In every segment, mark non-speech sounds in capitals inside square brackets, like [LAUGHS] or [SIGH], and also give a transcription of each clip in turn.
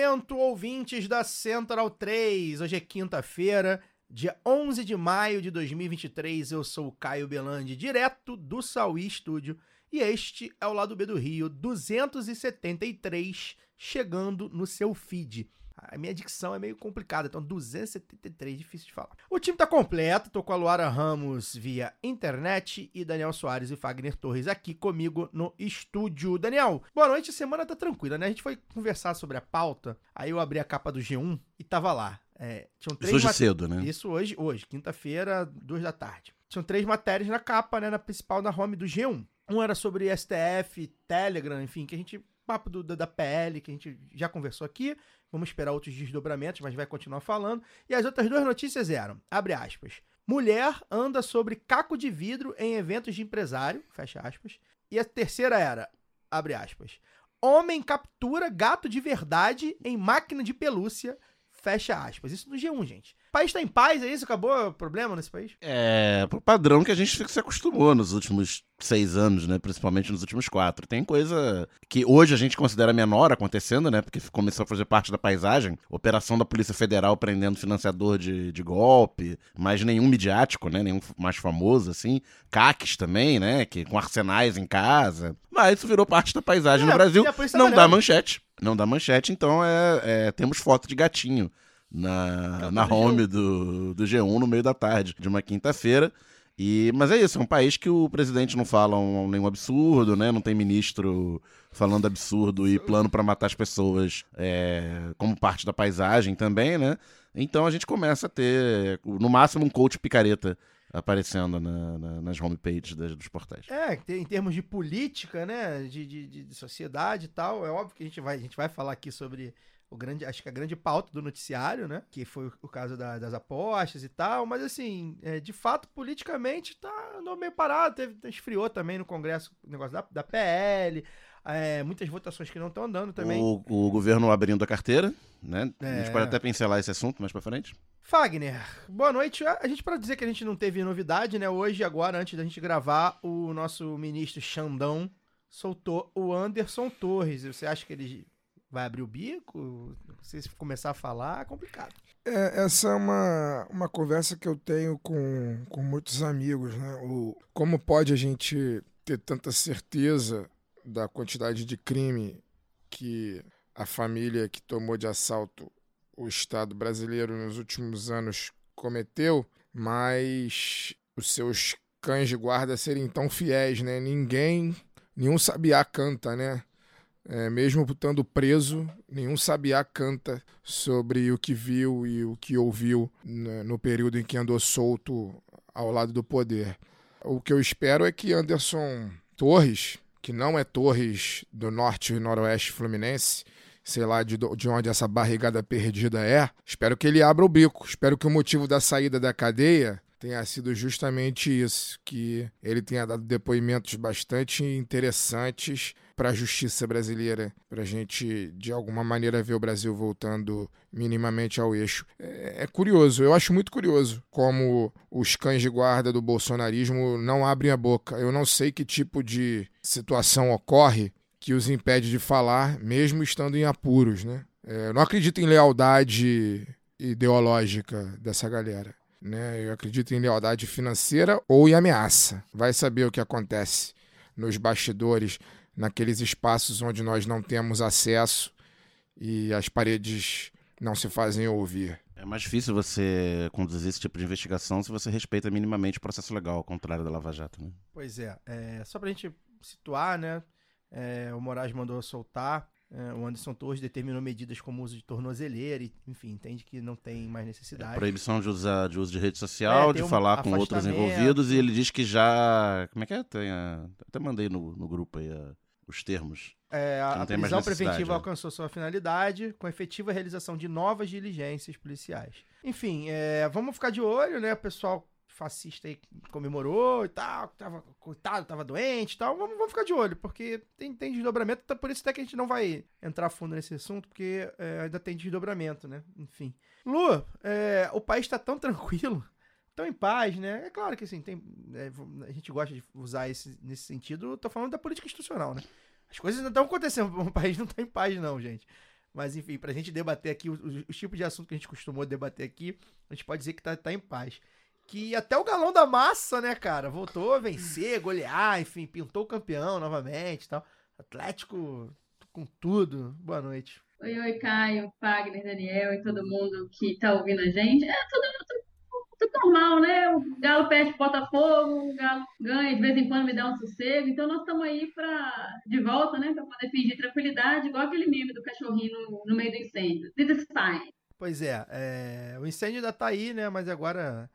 Momento, ouvintes da Central 3. Hoje é quinta-feira, dia 11 de maio de 2023. Eu sou o Caio Belandi, direto do Sauí Estúdio. E este é o Lado B do Rio 273, chegando no seu feed. A minha dicção é meio complicada, então 273, difícil de falar. O time tá completo, tô com a Luara Ramos via internet e Daniel Soares e Fagner Torres aqui comigo no estúdio. Daniel, boa noite, a semana tá tranquila, né? A gente foi conversar sobre a pauta, aí eu abri a capa do G1 e tava lá. É, tinham três Isso hoje mate- cedo, né? Isso hoje, hoje, quinta-feira, duas da tarde. Tinham três matérias na capa, né, na principal da home do G1. Um era sobre STF, Telegram, enfim, que a gente papo do, da, da PL, que a gente já conversou aqui. Vamos esperar outros desdobramentos, mas vai continuar falando. E as outras duas notícias eram, abre aspas, mulher anda sobre caco de vidro em eventos de empresário, fecha aspas. E a terceira era, abre aspas, homem captura gato de verdade em máquina de pelúcia, fecha aspas. Isso no G1, gente. O país tá em paz, é isso? Acabou o problema nesse país? É, pro padrão que a gente se acostumou nos últimos seis anos, né? Principalmente nos últimos quatro. Tem coisa que hoje a gente considera menor acontecendo, né? Porque começou a fazer parte da paisagem. Operação da Polícia Federal prendendo financiador de, de golpe, mas nenhum midiático, né? Nenhum mais famoso, assim. CACs também, né? Que, com arsenais em casa. Mas isso virou parte da paisagem É, no Brasil. Não dá manchete. Não dá manchete, então é, é- temos foto de gatinho na, Capa na home do, do G1 no meio da tarde de uma quinta-feira. E, mas é isso, é um país que o presidente não fala um- nenhum absurdo, né? Não tem ministro falando absurdo e plano pra matar as pessoas é, como parte da paisagem também, né? Então a gente começa a ter, no máximo, um coach picareta aparecendo na- na- nas homepages das- dos portais. É, em termos de política, né, de, de, de- de sociedade e tal, é óbvio que a gente vai, a gente vai falar aqui sobre o grande, acho que a grande pauta do noticiário, né, que foi o, caso da- das apostas e tal, mas assim, é, de fato, politicamente tá andou meio parado, teve, esfriou também no Congresso o negócio da, da PL, é, muitas votações que não estão andando também. O, o governo abrindo a carteira, né? A gente É. pode até pincelar esse assunto mais pra frente. Fagner, boa noite. A a gente, para dizer que a gente não teve novidade, né? Hoje, agora, antes da gente gravar, o nosso ministro Xandão soltou o Anderson Torres. Você acha que ele vai abrir o bico? Se começar a falar, é complicado. É, essa é uma, uma conversa que eu tenho com, com muitos amigos, né? O, como pode a gente ter tanta certeza da quantidade de crime que a família que tomou de assalto o Estado brasileiro nos últimos anos cometeu, mas os seus cães de guarda serem tão fiéis, né? Ninguém, nenhum sabiá canta, né? É, mesmo estando preso, nenhum sabiá canta sobre o que viu e o que ouviu né, no período em que andou solto ao lado do poder. O que eu espero é que Anderson Torres, que não é Torres do norte e noroeste fluminense, sei lá de, de onde essa barrigada perdida é, espero que ele abra o bico. Espero que o motivo da saída da cadeia tenha sido justamente isso, que ele tenha dado depoimentos bastante interessantes para a justiça brasileira, para a gente de alguma maneira ver o Brasil voltando minimamente ao eixo. É, é curioso, eu acho muito curioso como os cães de guarda do bolsonarismo não abrem a boca. Eu não sei que tipo de situação ocorre que os impede de falar, mesmo estando em apuros, né? É, eu não acredito em lealdade ideológica dessa galera. Né? Eu acredito em lealdade financeira ou em ameaça. Vai saber o que acontece nos bastidores, naqueles espaços onde nós não temos acesso e as paredes não se fazem ouvir. É mais difícil você conduzir esse tipo de investigação se você respeita minimamente o processo legal, ao contrário da Lava Jato, né? Pois é, é só pra gente situar, né? é, o Moraes mandou soltar. É, o Anderson Torres determinou medidas como uso de tornozeleira e, enfim, entende que não tem mais necessidade. Proibição de, usar, de uso de rede social, É, de um falar com outros envolvidos, e ele diz que já. Como é que é? Tem a- até mandei no, no grupo aí a- os termos. É, a mais prisão preventiva né? alcançou sua finalidade com a efetiva realização de novas diligências policiais. Enfim, é, vamos ficar de olho, né? O pessoal fascista aí comemorou e tal, que tava, coitado, tava doente e tal. Vamos, vamos ficar de olho, porque tem, tem desdobramento. Tá, por isso até que a gente não vai entrar a fundo nesse assunto, porque é, ainda tem desdobramento, né? Enfim. Lu, é, o país tá tão [LAUGHS] tranquilo, tão em paz, né? É claro que assim, tem, é, a gente gosta de usar esse nesse sentido. Tô falando da política institucional, né? As coisas não estão acontecendo, [LAUGHS] o país não tá em paz, não, gente. Mas enfim, pra gente debater aqui, os, os tipos de assunto que a gente costumou debater aqui, a gente pode dizer que tá, tá em paz. Que até o galão da massa, né, cara, voltou a vencer, golear, enfim, pintou o campeão novamente e tal. Atlético com tudo. Boa noite. Oi, oi, Caio, Fagner, Daniel e todo mundo que tá ouvindo a gente. É tudo, normal, né? O Galo perde Botafogo, o Galo ganha, de vez em quando me dá um sossego. Então nós estamos aí pra, de volta, né? Pra poder fingir tranquilidade, igual aquele meme do cachorrinho no, no meio do incêndio. This is fine. Pois é, é, o incêndio ainda tá aí, né? Mas agora,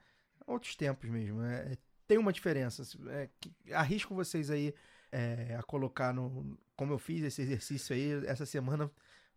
outros tempos mesmo. é, tem uma diferença. É, arrisco vocês aí é, a colocar no. Como eu fiz esse exercício aí essa semana.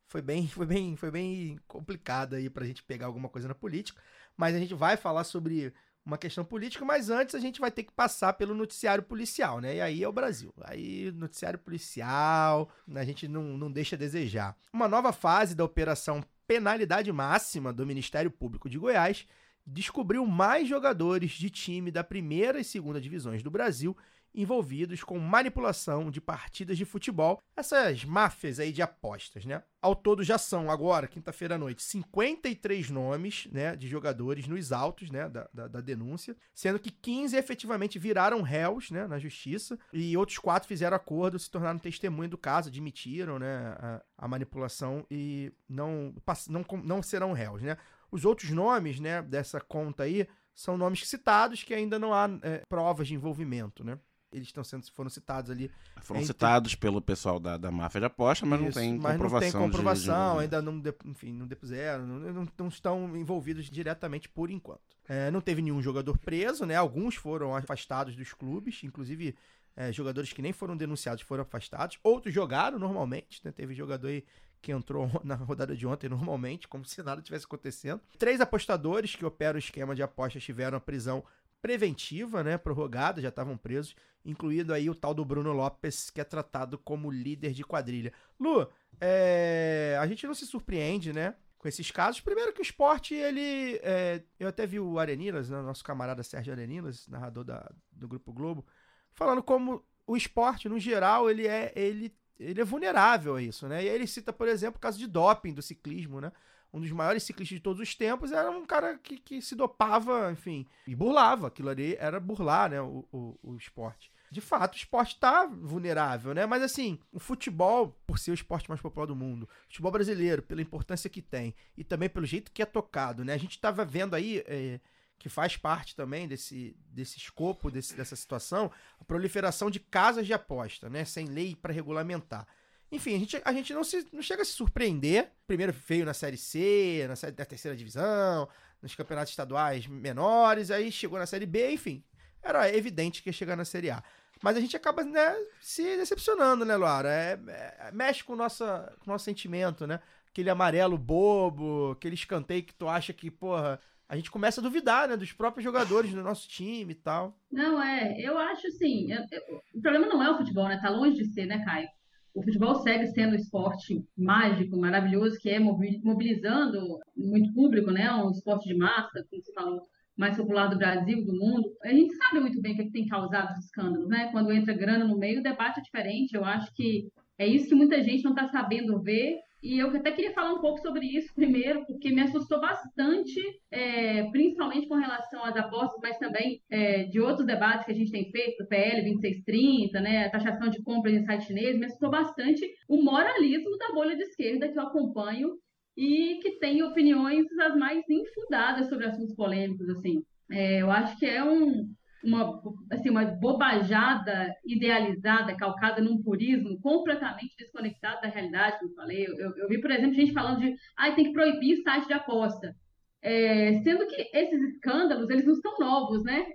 Foi bem, [LAUGHS] foi bem, foi bem complicado aí pra gente pegar alguma coisa na política. Mas a gente vai falar sobre uma questão política, mas antes a gente vai ter que passar pelo noticiário policial, né? E aí é o Brasil. Aí, noticiário policial, a gente não, não deixa a desejar. Uma nova fase da operação Penalidade Máxima do Ministério Público de Goiás descobriu mais jogadores de time da primeira e segunda divisões do Brasil envolvidos com manipulação de partidas de futebol, essas máfias aí de apostas, né? Ao todo já são, agora, quinta-feira à noite, 53 nomes, né, de jogadores nos autos, né, da, da, da denúncia, sendo que 15 efetivamente viraram réus, né, na justiça, e outros quatro fizeram acordo, se tornaram testemunha do caso, admitiram, né, a, a manipulação e não, não, não serão réus, né? Os outros nomes, né, dessa conta aí, são nomes citados que ainda não há é, provas de envolvimento, né? Eles estão sendo, foram citados ali. Foram Entre- citados pelo pessoal da, da máfia de aposta, mas não Isso, tem mas comprovação. não tem de- de comprovação, envolvimento. ainda não, de- enfim, não depuseram, não, não- não estão envolvidos diretamente por enquanto. É, não teve nenhum jogador preso, né? Alguns foram afastados dos clubes, inclusive é, jogadores que nem foram denunciados foram afastados. Outros jogaram normalmente, né? Teve jogador aí que entrou [LAUGHS] na rodada de ontem normalmente, como se nada tivesse acontecendo. Três apostadores que operam o esquema de apostas tiveram a prisão preventiva, né, prorrogada, já estavam presos, incluído aí o tal do Bruno Lopes, que é tratado como líder de quadrilha. Lu, é, a gente não se surpreende, né, com esses casos. Primeiro que o esporte, ele, é, eu até vi o Arenilas, né, nosso camarada Sérgio Arenilas, narrador da, do Grupo Globo, falando como o esporte, no geral, ele é, ele, ele é vulnerável a isso, né, e aí ele cita, por exemplo, o caso de doping do ciclismo, né, um dos maiores ciclistas de todos os tempos, era um cara que, que se dopava, enfim, e burlava. Aquilo ali era burlar, né, o, o, o esporte. De fato, o esporte tá vulnerável, né? Mas assim, o futebol, por ser o esporte mais popular do mundo, o futebol brasileiro, pela importância que tem, e também pelo jeito que é tocado, né? A gente tava vendo aí, é, que faz parte também desse, desse escopo, desse, dessa situação, a proliferação de casas de aposta, né? Sem lei para regulamentar. Enfim, a gente, a gente não, se, não chega a se surpreender. Primeiro veio na Série C, na, série, na terceira divisão, nos campeonatos estaduais menores, aí chegou na Série B, enfim. Era evidente que ia chegar na Série A. Mas a gente acaba né, se decepcionando, né, Luara? É, é- mexe com o, nossa, com o nosso sentimento, né? Aquele amarelo bobo, aquele escanteio que tu acha que, porra, a gente começa a duvidar, né? Dos próprios jogadores do nosso time e tal. Não, é, eu acho assim, eu- eu- o problema não é o futebol, né? Tá longe de ser, né, Caio? O futebol segue sendo um esporte mágico, maravilhoso, que é mobi- mobilizando muito público, né? Um esporte de massa, como você falou, mais popular do Brasil, do mundo. A gente sabe muito bem o que, é que tem causado os escândalos, né? Quando entra grana no meio, o debate é diferente. Eu acho que é isso que muita gente não está sabendo ver. E eu até queria falar um pouco sobre isso primeiro, porque me assustou bastante, é, principalmente com relação às apostas, mas também é, de outros debates que a gente tem feito, do PL 2630, né, a taxação de compras em site chinês, me assustou bastante o moralismo da bolha de esquerda que eu acompanho e que tem opiniões as mais infundadas sobre assuntos polêmicos, assim. É, eu acho que é um, uma, assim, uma bobajada idealizada, calcada num purismo completamente desconectado da realidade, como eu falei. Eu, eu- eu vi, por exemplo, gente falando de ah, tem que proibir site de aposta. É, sendo que esses escândalos, eles não são novos, né?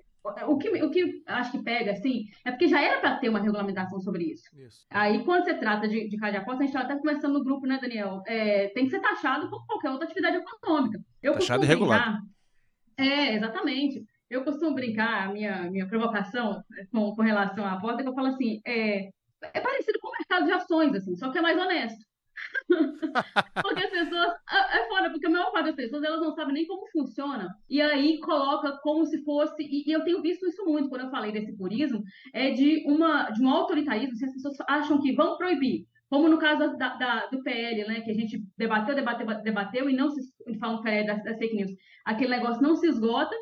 o que, o que acho que pega, assim, é porque já era para ter uma regulamentação sobre isso. Isso. Aí, quando você trata de, de de aposta, a gente estava até conversando no grupo, né, Daniel? É, tem que ser taxado como qualquer outra atividade econômica. Eu Taxado e regulado. É, exatamente. Eu costumo brincar, a minha, minha provocação com, com relação à aposta, é que eu falo assim, é, é parecido com o mercado de ações, assim, só que é mais honesto. [LAUGHS] Porque as pessoas. É é foda, porque a maior parte das pessoas elas não sabem nem como funciona. E aí coloca como se fosse. E, e eu tenho visto isso muito quando eu falei desse purismo, é de, uma, de um autoritarismo, se as pessoas acham que vão proibir. Como no caso da, da- do PL, né? Que a gente debateu, debateu, debateu e não se. Do PL das, das fake news. Aquele negócio não se esgota.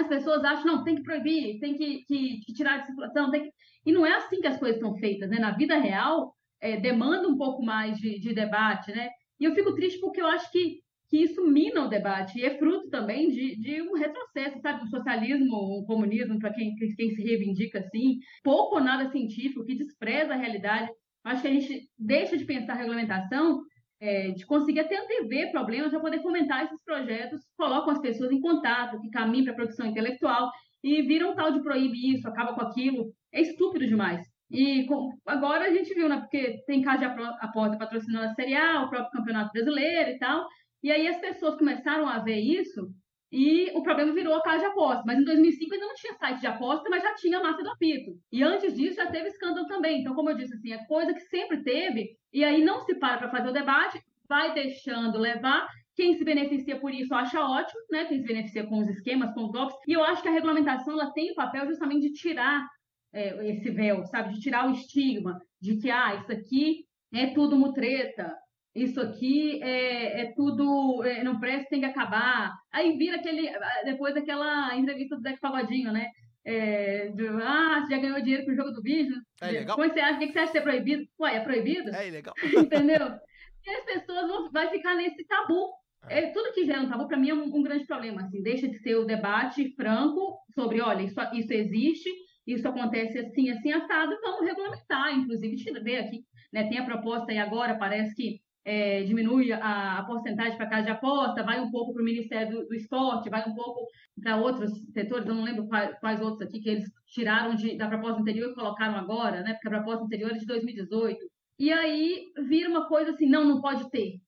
As pessoas acham, não, tem que proibir, tem que, que- que tirar de circulação, que... E não é assim que as coisas são feitas, né? Na vida real, é, demanda um pouco mais de, de debate, né? E eu fico triste porque eu acho que, que isso mina o debate e é fruto também de, de um retrocesso, sabe? Um socialismo, um comunismo, para quem, quem se reivindica assim, pouco ou nada científico, que despreza a realidade. Acho que a gente deixa de pensar regulamentação, é, de conseguir até antever problemas para poder fomentar esses projetos, colocam as pessoas em contato, que caminham para a produção intelectual e viram tal de proíbe isso, acaba com aquilo. É estúpido demais. E com- agora a gente viu, né? Porque tem caso de aposta patrocinando a Série A, o próprio Campeonato Brasileiro e tal. E aí as pessoas começaram a ver isso e o problema virou a casa de aposta. Mas em 2005 ainda não tinha site de aposta, mas já tinha a máfia do apito. E antes disso já teve escândalo também. Então, como eu disse, assim, é coisa que sempre teve e aí não se para para fazer o debate, vai deixando levar. Quem se beneficia por isso acha ótimo, né? Quem se beneficia com os esquemas, com os golpes. E eu acho que a regulamentação ela tem o papel justamente de tirar é, esse véu, sabe? De tirar o estigma de que, ah, isso aqui é tudo mutreta, isso aqui é, é tudo, é, não presta, tem que acabar. Aí vira aquele, depois daquela entrevista do Zeca Pagodinho, né? É, de, ah, você já ganhou dinheiro com o jogo do bicho? É legal. Como você acha? O que você acha de ser proibido? Ué, é proibido? É legal. [LAUGHS] [LAUGHS] Entendeu? E as pessoas vão vai ficar nesse tabu. É, tudo que gera um tabu, para mim, é um, um grande problema. Assim, deixa de ser o debate franco sobre, olha, isso, isso existe, isso acontece assim, assim, assado, vamos regulamentar. Inclusive, deixa eu ver aqui, né, tem a proposta aí agora, parece que é, diminui a, a porcentagem para casa de aposta, vai um pouco para o Ministério do, do Esporte, vai um pouco para outros setores, eu não lembro quais, quais outros aqui que eles tiraram de, da proposta anterior e colocaram agora, né? Porque a proposta anterior é de 2018. E aí vira uma coisa assim, não, não pode ter.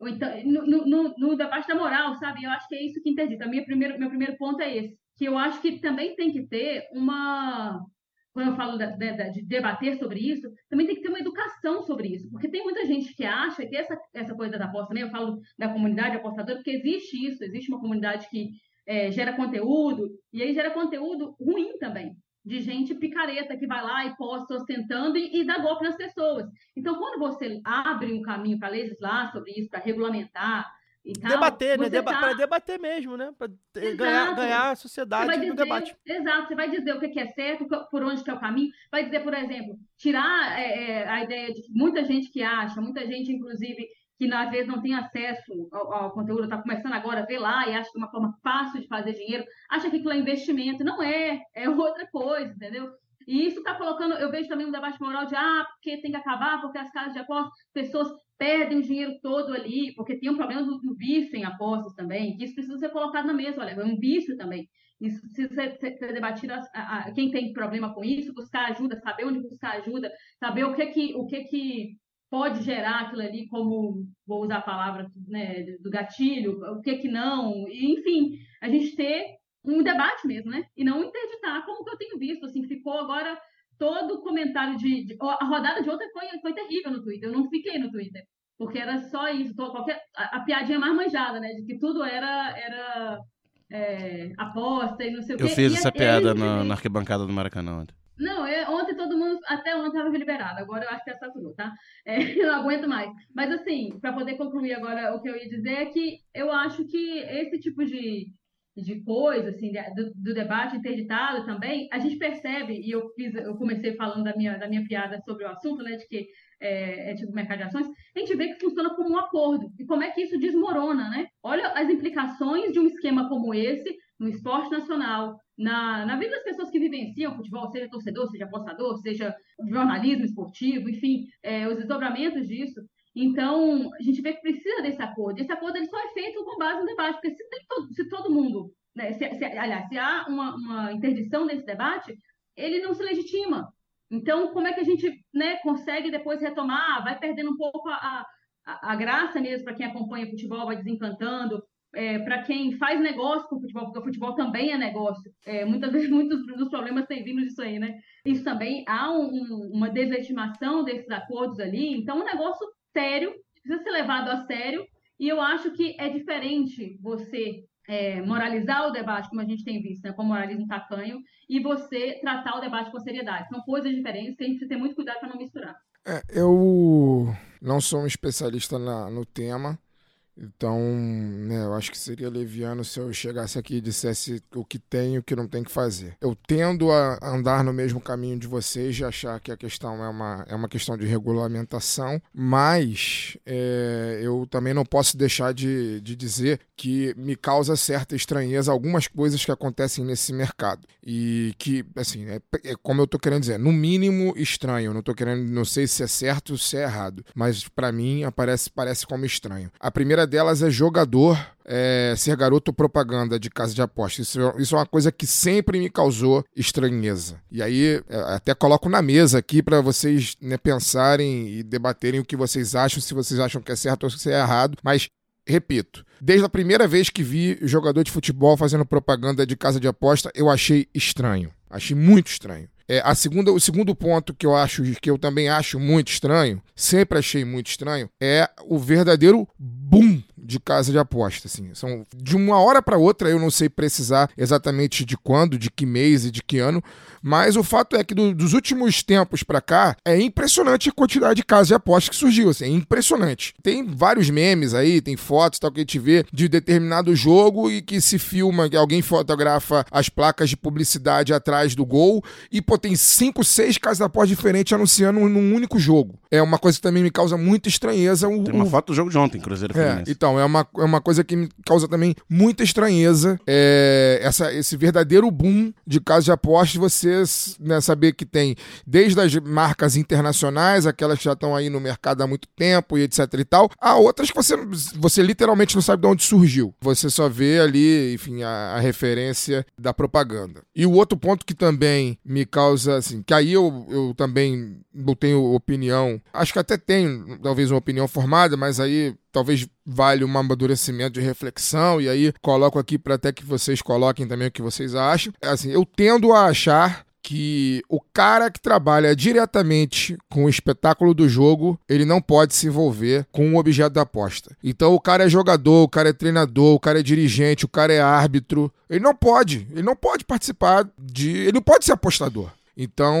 Ou então, no, no- no, no debate da moral, sabe? Eu acho que é isso que interdita. Minha primeiro, meu primeiro ponto é esse. Que eu acho que também tem que ter uma. Quando eu falo da- da- de debater sobre isso, também tem que ter uma educação sobre isso. Porque tem muita gente que acha que essa, essa coisa da aposta também, eu falo da comunidade apostadora, porque existe isso, existe uma comunidade que é, gera conteúdo, e aí gera conteúdo ruim também de gente picareta que vai lá e posta ostentando e, e dá golpe nas pessoas. Então, quando você abre um caminho para legislar sobre isso, para regulamentar tal, debater, né? Deba tá- Pra debater mesmo, né? Exato. ganhar, ganhar a sociedade vai no dizer, debate. exato, você vai dizer o que é certo, por onde que é o caminho, vai dizer, por exemplo, tirar é, é, a ideia de muita gente que acha, muita gente, inclusive, que às vezes não tem acesso ao, ao conteúdo, está começando agora a ver lá e acha que é uma forma fácil de fazer dinheiro, acha que aquilo é investimento. Não é, é outra coisa, entendeu? E isso está colocando, eu vejo também um debate moral de, ah, porque tem que acabar, porque as casas de apostas, pessoas perdem o dinheiro todo ali, porque tem um problema do, do vício em apostas também, que isso precisa ser colocado na mesa, olha, é um vício também. Isso precisa ser, ser- ser debatido, a- a- quem tem problema com isso, buscar ajuda, saber onde buscar ajuda, saber o que que, o que, que pode gerar aquilo ali, como, vou usar a palavra né, do gatilho, o que que não, enfim, a gente ter um debate mesmo, né? E não interditar, como que eu tenho visto, assim, ficou agora todo comentário de, de- a rodada de ontem foi, foi terrível no Twitter, eu não fiquei no Twitter, porque era só isso, qualquer, a, a piadinha mais manjada, né? De que tudo era, era é, aposta e não sei o quê. Eu fiz E essa a- piada eles- na, na arquibancada do Maracanã ontem. não, é, ontem todo mundo, até ontem estava liberado, agora eu acho que já saturou, tá? É, [LAUGHS] eu não aguento mais. Mas assim, para poder concluir agora o que eu ia dizer é que eu acho que esse tipo de, de coisa, assim, do, do debate interditado também, a gente percebe, e eu fiz, eu comecei falando da minha, da minha piada sobre o assunto, né, de que é, é tipo mercado de ações, a gente vê que funciona como um acordo. E como é que isso desmorona, né? Olha as implicações de um esquema como esse no esporte nacional, na, na vida das pessoas que vivenciam futebol, seja torcedor, seja apostador, seja jornalismo esportivo, enfim, é, os desdobramentos disso. Então, a gente vê que precisa desse acordo. Esse acordo ele só é feito com base no debate, porque se, todo, se todo mundo né, se, se, aliás, se há uma, uma interdição desse debate, ele não se legitima. Então, como é que a gente né, consegue depois retomar? Vai perdendo um pouco a, a, a graça mesmo para quem acompanha o futebol, vai desencantando. É, para quem faz negócio com o futebol, porque o futebol também é negócio. É, muitas [LAUGHS] vezes, muitos dos problemas têm vindo disso aí, né? Isso também há um, um, uma desestimação desses acordos ali. Então, um negócio sério, precisa ser levado a sério. E eu acho que é diferente você é, moralizar o debate, como a gente tem visto, né, com moralismo tacanho, e você tratar o debate com seriedade. São coisas diferentes que a gente precisa ter muito cuidado para não misturar. É, eu não sou um especialista na, no tema, então, né, eu acho que seria leviano se eu chegasse aqui e dissesse o que tem e o que não tem que fazer. Eu tendo a andar no mesmo caminho de vocês, de achar que a questão é uma, é uma questão de regulamentação, mas é, eu também não posso deixar de, de dizer que me causa certa estranheza algumas coisas que acontecem nesse mercado. E que, assim, é, é como eu tô querendo dizer, no mínimo estranho. Não tô querendo, não sei se é certo ou se é errado, mas para mim aparece, parece como estranho. A primeira delas é jogador é, ser garoto propaganda de casa de aposta. Isso, isso, é uma coisa que sempre me causou estranheza. E aí, é, até coloco na mesa aqui para vocês né, pensarem e debaterem o que vocês acham, se vocês acham que é certo ou se é errado. Mas, repito, desde a primeira vez que vi jogador de futebol fazendo propaganda de casa de aposta, eu achei estranho. Achei muito estranho. É, a segunda, o segundo ponto que eu acho, que eu também acho muito estranho, sempre achei muito estranho, é o verdadeiro boom de casa de aposta, assim. São de uma hora para outra, eu não sei precisar exatamente de quando, de que mês e de que ano, mas o fato é que do, dos últimos tempos para cá é impressionante a quantidade de casas de aposta que surgiu, assim, é impressionante. Tem vários memes aí, tem fotos tal que a gente vê de determinado jogo e que se filma que alguém fotografa as placas de publicidade atrás do gol e pô, tem cinco, seis casas de aposta diferentes anunciando num único jogo. É uma coisa que também me causa muita estranheza. O, Tem uma o... foto do jogo de ontem, Cruzeiro É, Fluminense. então, é uma, é uma coisa que me causa também muita estranheza. É, essa, esse verdadeiro boom de casas de apostas, você né, saber que tem desde as marcas internacionais, aquelas que já estão aí no mercado há muito tempo e etc e tal, a outras que você, você literalmente não sabe de onde surgiu. Você só vê ali, enfim, a, a referência da propaganda. E o outro ponto que também me causa, assim, que aí eu, eu também não tenho opinião, acho que até tenho talvez uma opinião formada, mas aí talvez vale um amadurecimento de reflexão, e aí coloco aqui para até que vocês coloquem também o que vocês acham. É Assim, eu tendo a achar que o cara que trabalha diretamente com o espetáculo do jogo, ele não pode se envolver com o objeto da aposta. Então o cara é jogador, o cara é treinador, o cara é dirigente, o cara é árbitro. Ele não pode, ele não pode participar de, ele não pode ser apostador. Então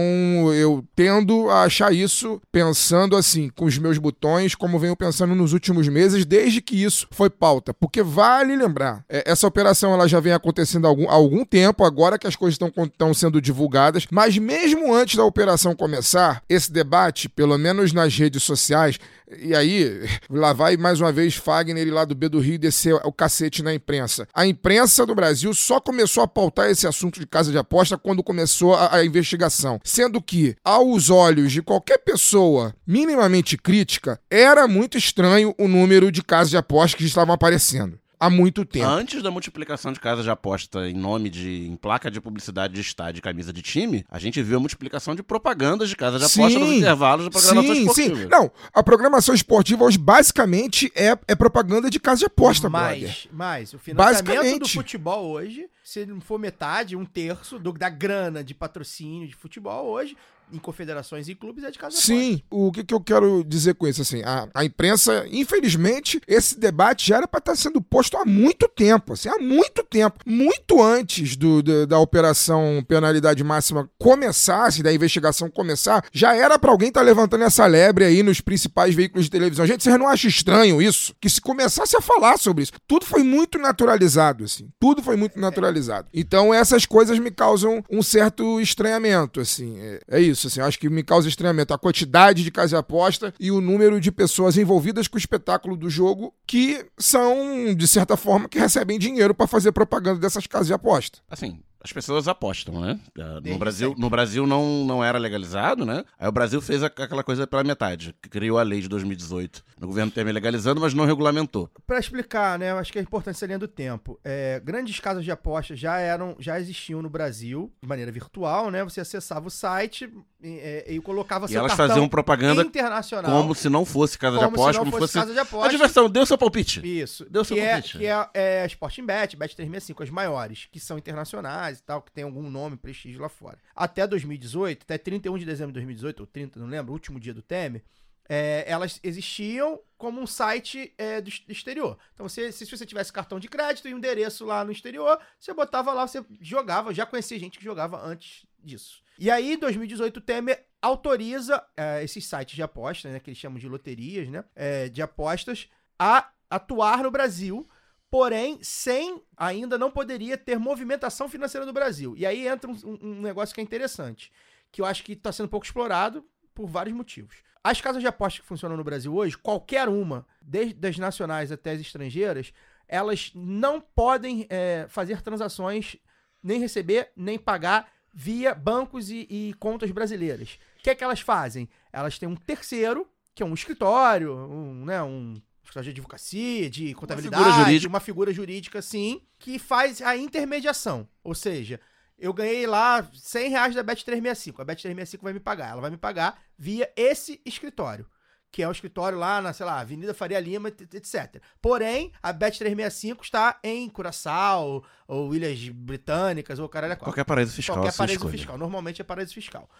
eu tendo a achar isso pensando assim, com os meus botões, como venho pensando nos últimos meses, desde que isso foi pauta. Porque vale lembrar, é, essa operação ela já vem acontecendo há algum, há algum tempo, agora que as coisas estão sendo divulgadas, mas mesmo antes da operação começar, esse debate, pelo menos nas redes sociais, e aí, lá vai mais uma vez Fagner lá do B do Rio descer o cacete na imprensa. A imprensa do Brasil só começou a pautar esse assunto de casa de aposta quando começou a, a investigação. Sendo que, aos olhos de qualquer pessoa minimamente crítica, era muito estranho o número de casas de aposta que estavam aparecendo. Há muito tempo. Antes da multiplicação de casas de aposta em nome de. em placa de publicidade de estádio e camisa de time, a gente viu a multiplicação de propagandas de casas de aposta nos intervalos da programação sim, esportiva. Sim, não. A programação esportiva hoje basicamente é, é propaganda de casa de aposta, brother. Mas, mas o financiamento do futebol hoje, se não for metade, um terço do, da grana de patrocínio de futebol hoje, em confederações e clubes, é de casa Sim, o que, que eu quero dizer com isso? Assim, a, a imprensa, infelizmente, esse debate já era para estar sendo posto há muito tempo, assim, há muito tempo. Muito antes do, da- da operação penalidade máxima começar, assim, da investigação começar, já era para alguém estar levantando essa lebre aí nos principais veículos de televisão. Gente, vocês não acham estranho isso? Que se começasse a falar sobre isso, tudo foi muito naturalizado, assim. Tudo foi muito naturalizado. Então, essas coisas me causam um certo estranhamento, assim. É, é isso, assim. eu Acho que me causa estranhamento a quantidade de casa de aposta e o número de pessoas envolvidas com o espetáculo do jogo que são, de certa forma, que recebem dinheiro para fazer propaganda dessas casas de aposta. Assim, As pessoas apostam, né? Ah, No Brasil, no Brasil não, não era legalizado, né? Aí o Brasil fez a- aquela coisa pela metade. Criou a lei de 2018. O governo Temer legalizando, mas não regulamentou. Pra explicar, né? Eu acho que é importante essa linha do tempo. É, grandes casas de apostas já eram, já existiam no Brasil, de maneira virtual, né? Você acessava o site e, é, e colocava E seu elas faziam propaganda internacional. como se não fosse casa de como se fosse fosse. casa de A apostas. diversão, deu seu palpite. Isso. Deu seu que é, palpite. que é, é Sporting Bet, Bet 365, as maiores, que são internacionais e tal, que tem algum nome, prestígio lá fora. Até 2018, até 31 de dezembro de 2018, ou 30, não lembro, último dia do Temer, é, elas existiam como um site é, do exterior. Então, você, se você tivesse cartão de crédito e um endereço lá no exterior, você botava lá, você jogava. Já conhecia gente que jogava antes disso. E aí, em 2018, o Temer autoriza é, esses sites de apostas, né, que eles chamam de loterias, né, é, de apostas, a atuar no Brasil, porém, sem ainda não poderia ter movimentação financeira do Brasil. E aí entra um, um- negócio que é interessante, que eu acho que está sendo pouco explorado por vários motivos. As casas de apostas que funcionam no Brasil hoje, qualquer uma, desde as nacionais até as estrangeiras, elas não podem é, fazer transações, nem receber, nem pagar via bancos e, e contas brasileiras. O que é que elas fazem? Elas têm um terceiro, que é um escritório, um, né, um escritório de advocacia, de contabilidade, figura jurídica. uma figura jurídica, sim, que faz a intermediação. Ou seja, eu ganhei lá 100 reais da Bet365. A Bet365 vai me pagar. Ela vai me pagar via esse escritório. Que é o escritório lá na, sei lá, Avenida Faria Lima, et- etc. Porém, a Bet365 está em Curaçao, ou Ilhas Britânicas, ou caralho a quatro. Qualquer paraíso fiscal. Qualquer paraíso escolha. fiscal. Normalmente é paraíso fiscal.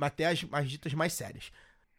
Até as, as ditas mais sérias.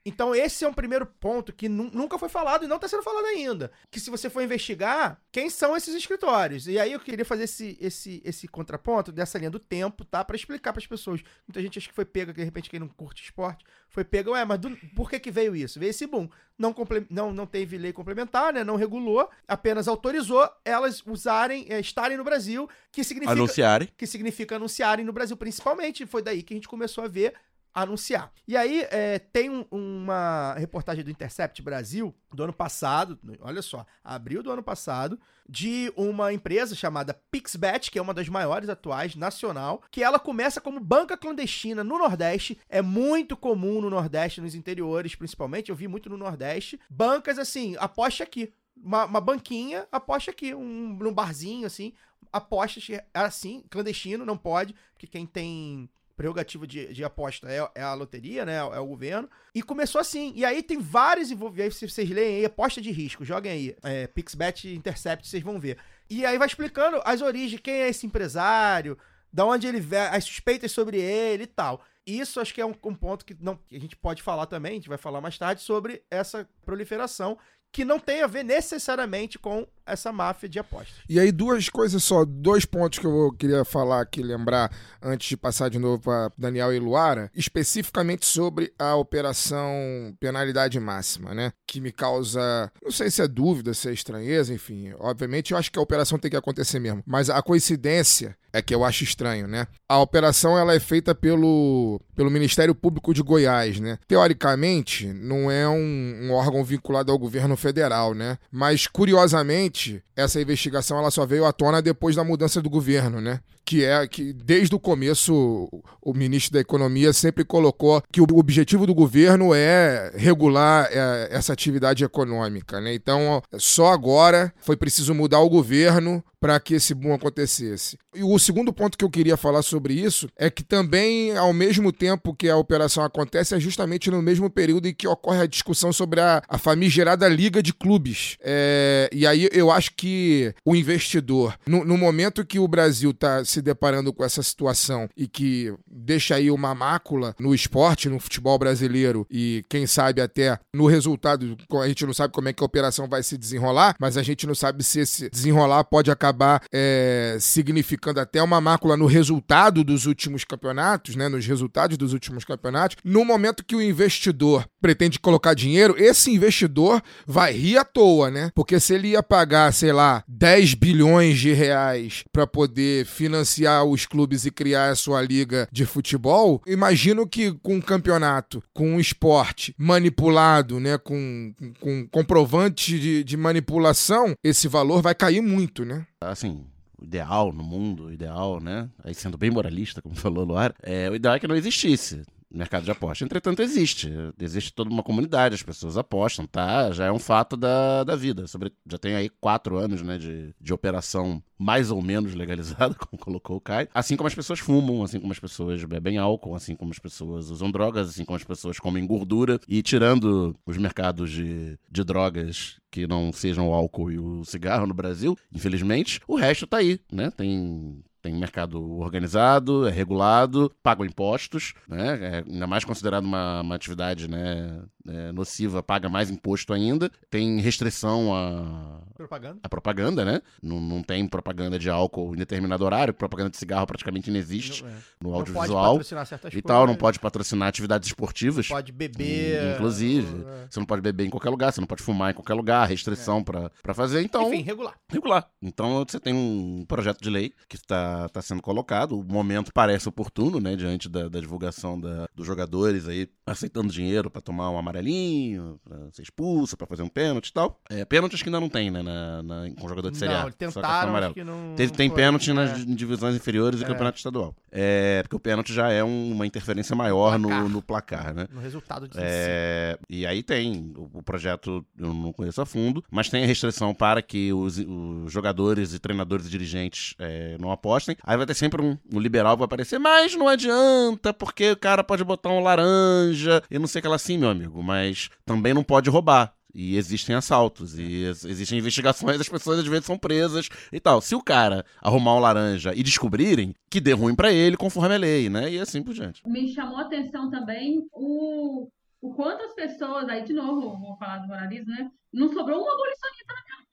Então, esse é um primeiro ponto que nu- nunca foi falado e não está sendo falado ainda. Que se você for investigar, quem são esses escritórios? E aí eu queria fazer esse, esse, esse contraponto dessa linha do tempo, tá? Para explicar para as pessoas. Muita gente acha que foi pega, que de repente quem não curte esporte, foi pega, ué, mas do- por que que veio isso? Veio esse boom. Não, não, não teve lei complementar, né? Não regulou, apenas autorizou elas usarem, eh, estarem no Brasil, que significa Anunciarem. que significa anunciarem no Brasil principalmente. Foi daí que a gente começou a ver anunciar. E aí é, tem um- uma reportagem do Intercept Brasil do ano passado, olha só, abril do ano passado, de uma empresa chamada Pixbet, que é uma das maiores atuais, nacional, que ela começa como banca clandestina no Nordeste. É muito comum no Nordeste, nos interiores principalmente, eu vi muito no Nordeste. Bancas assim, aposte aqui. Uma, uma banquinha, aposte aqui, um, num barzinho assim, apostas assim, clandestino, não pode, porque quem tem prerrogativa de, de aposta é, é a loteria, né? É o governo. E começou assim. E aí tem vários envolvidos. Se vocês leem aí, aposta de risco, joguem aí. É, Pixbet Intercept, vocês vão ver. E aí vai explicando as origens, quem é esse empresário, da onde ele vem, as suspeitas sobre ele e tal. Isso acho que é um, um ponto que, não, que a gente pode falar também, a gente vai falar mais tarde, sobre essa proliferação que não tem a ver necessariamente com essa máfia de apostas. E aí, duas coisas só, dois pontos que eu queria falar aqui, lembrar, antes de passar de novo para Daniel e Luara, especificamente sobre a operação penalidade máxima, né? Que me causa, não sei se é dúvida, se é estranheza, enfim. Obviamente, eu acho que a operação tem que acontecer mesmo. Mas a coincidência é que eu acho estranho, né? A operação ela é feita pelo, pelo Ministério Público de Goiás, né? Teoricamente, não é um, um órgão vinculado ao governo federal, né? Mas curiosamente, essa investigação ela só veio à tona depois da mudança do governo, né? Que é que desde o começo o- ministro da Economia sempre colocou que o objetivo do governo é regular é, essa atividade econômica, né? Então, só agora foi preciso mudar o governo para que esse boom acontecesse. E o segundo ponto que eu queria falar sobre isso é que também, ao mesmo tempo que a operação acontece, é justamente no mesmo período em que ocorre a discussão sobre a, a famigerada Liga de Clubes. É, e aí eu acho que o investidor, no, no momento que o Brasil está se deparando com essa situação e que deixa aí uma mácula no esporte, no futebol brasileiro e quem sabe até no resultado, a gente não sabe como é que a operação vai se desenrolar, mas a gente não sabe se esse desenrolar pode acabar é, significando até uma mácula no resultado dos últimos campeonatos, né, nos resultados dos últimos campeonatos. No momento que o investidor pretende colocar dinheiro, esse investidor vai rir à toa, né? Porque se ele ia pagar, sei lá, 10 bilhões de reais para poder financiar os clubes e criar a sua liga de futebol, imagino que com um campeonato, com um esporte manipulado, né, com, com, com comprovante de, de manipulação, esse valor vai cair muito, né? Assim, ideal no mundo, ideal, né? Aí sendo bem moralista, como [LAUGHS] falou Luara, é, o ideal é que não existisse mercado de aposta. Entretanto, existe. Existe toda uma comunidade, as pessoas apostam, tá? Já é um fato da, da vida. Sobre, já tem aí quatro anos, né, de, de operação mais ou menos legalizada, [LAUGHS] como colocou o Kai. Assim como as pessoas fumam, assim como as pessoas bebem álcool, assim como as pessoas usam drogas, assim como as pessoas comem gordura. E tirando os mercados de, de drogas que não sejam o álcool e o cigarro no Brasil, infelizmente, o resto tá aí, né? Tem tem mercado organizado, é regulado, pagam impostos, né? É ainda mais considerado uma, uma atividade né, é, nociva, paga mais imposto ainda. Tem restrição a Propaganda. a propaganda, né? Não, não tem propaganda de álcool em determinado horário, propaganda de cigarro praticamente inexiste Não, é. no Não pode audiovisual patrocinar certas e tal, não coisas, pode patrocinar atividades esportivas. Não pode beber. Inclusive, é. você não pode beber em qualquer lugar, você não pode fumar em qualquer lugar, restrição pra para fazer. Então, Enfim, regular. regular. Então você tem um projeto de lei que está tá sendo colocado. O momento parece oportuno, né? Diante da, da divulgação da- dos jogadores aí aceitando dinheiro para tomar um amarelinho, pra ser expulso, para fazer um pênalti e tal. É, pênalti acho que ainda não tem, né? Na, na- com jogador de Série A. Não, tentaram, acho que não. Tem foi. pênalti nas É. di- divisões inferiores e É. campeonato estadual. É, porque o pênalti já é um- uma interferência maior no, Placar. no placar, né? No resultado de É, e aí tem o, o projeto, eu não conheço a fundo, mas tem a restrição para que os, os jogadores e treinadores e dirigentes é, não apostem. Aí vai ter sempre um, um liberal que vai aparecer, mas não adianta, porque o cara pode botar um laranja e não sei o que lá assim, meu amigo, mas também não pode roubar. E existem assaltos, e ex- existem investigações, [LAUGHS] as pessoas às vezes são presas e tal. Se o cara arrumar um laranja e descobrirem, que dê ruim pra ele conforme a lei, né? E assim por diante. me chamou a atenção também o, o quanto as pessoas, aí de novo, vou falar do moralismo, né? Não sobrou um abolicionista na minha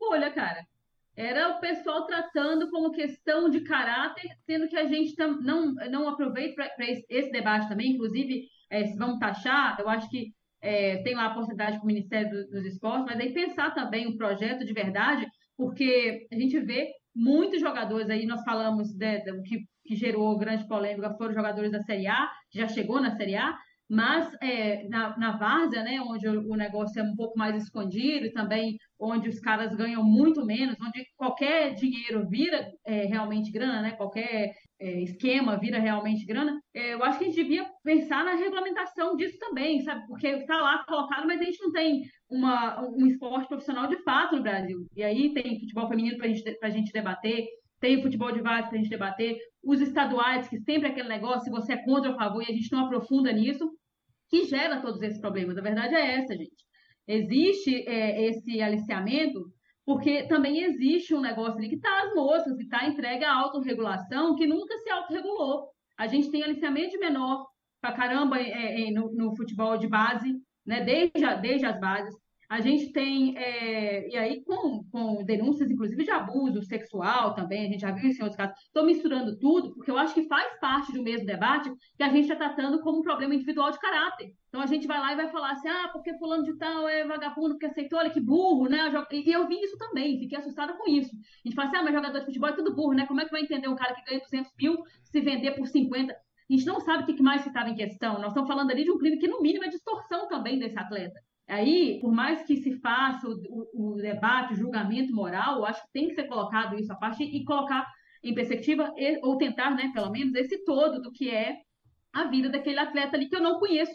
bolha, cara. Era o pessoal tratando como questão de caráter, sendo que a gente tam- não, não aproveita para esse, debate também, inclusive, é, se vamos taxar, eu acho que é, tem lá a porcentagem para o Ministério do- dos Esportes, mas aí pensar também um projeto de verdade, porque a gente vê muitos jogadores aí, nós falamos de, de- o que, que gerou grande polêmica foram jogadores da Série A, já chegou na Série A, mas é, na, na Várzea, né, onde o, negócio é um pouco mais escondido e também onde os caras ganham muito menos, onde qualquer dinheiro vira é, realmente grana, né, qualquer é, esquema vira realmente grana, é, eu acho que a gente devia pensar na regulamentação disso também, sabe? Porque está lá colocado, mas a gente não tem uma, um esporte profissional de fato no Brasil. E aí tem futebol feminino para gente, a gente debater, tem futebol de base para a gente debater, os estaduais, que sempre é aquele negócio, se você é contra ou a favor, e a gente não aprofunda nisso, que gera todos esses problemas. A verdade é essa, gente. Existe é, esse aliciamento porque também existe um negócio ali que está as moças, que está entregue à autorregulação, que nunca se autorregulou. A gente tem aliciamento de menor pra caramba é, é, no, no futebol de base, né? desde, desde as bases. A gente tem, é, e aí com, com denúncias, inclusive, de abuso sexual também, a gente já viu isso em outros casos. Estou misturando tudo, porque eu acho que faz parte do mesmo debate que a gente está tratando como um problema individual de caráter. Então a gente vai lá e vai falar assim, ah, porque fulano de tal é vagabundo, porque aceitou, olha que burro, né? E eu vi isso também, fiquei assustada com isso. A gente fala assim, ah, mas jogador de futebol é tudo burro, né? Como é que vai entender um cara que ganha 200 mil se vender por 50? A gente não sabe o que mais estava em questão. Nós estamos falando ali de um crime que, no mínimo, é distorção também desse atleta. Aí, por mais que se faça o, o- debate, o julgamento moral, eu acho que tem que ser colocado isso à parte e colocar em perspectiva, ou tentar, né, pelo menos, esse todo do que é a vida daquele atleta ali que eu não conheço.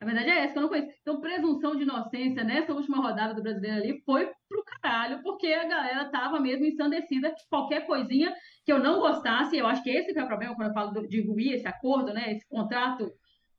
A verdade é essa, que eu não conheço. Então, presunção de inocência nessa última rodada do brasileiro ali foi pro caralho, porque a galera tava mesmo ensandecida que qualquer coisinha que eu não gostasse, eu acho que esse que é o problema quando eu falo de ruir esse acordo, né, esse contrato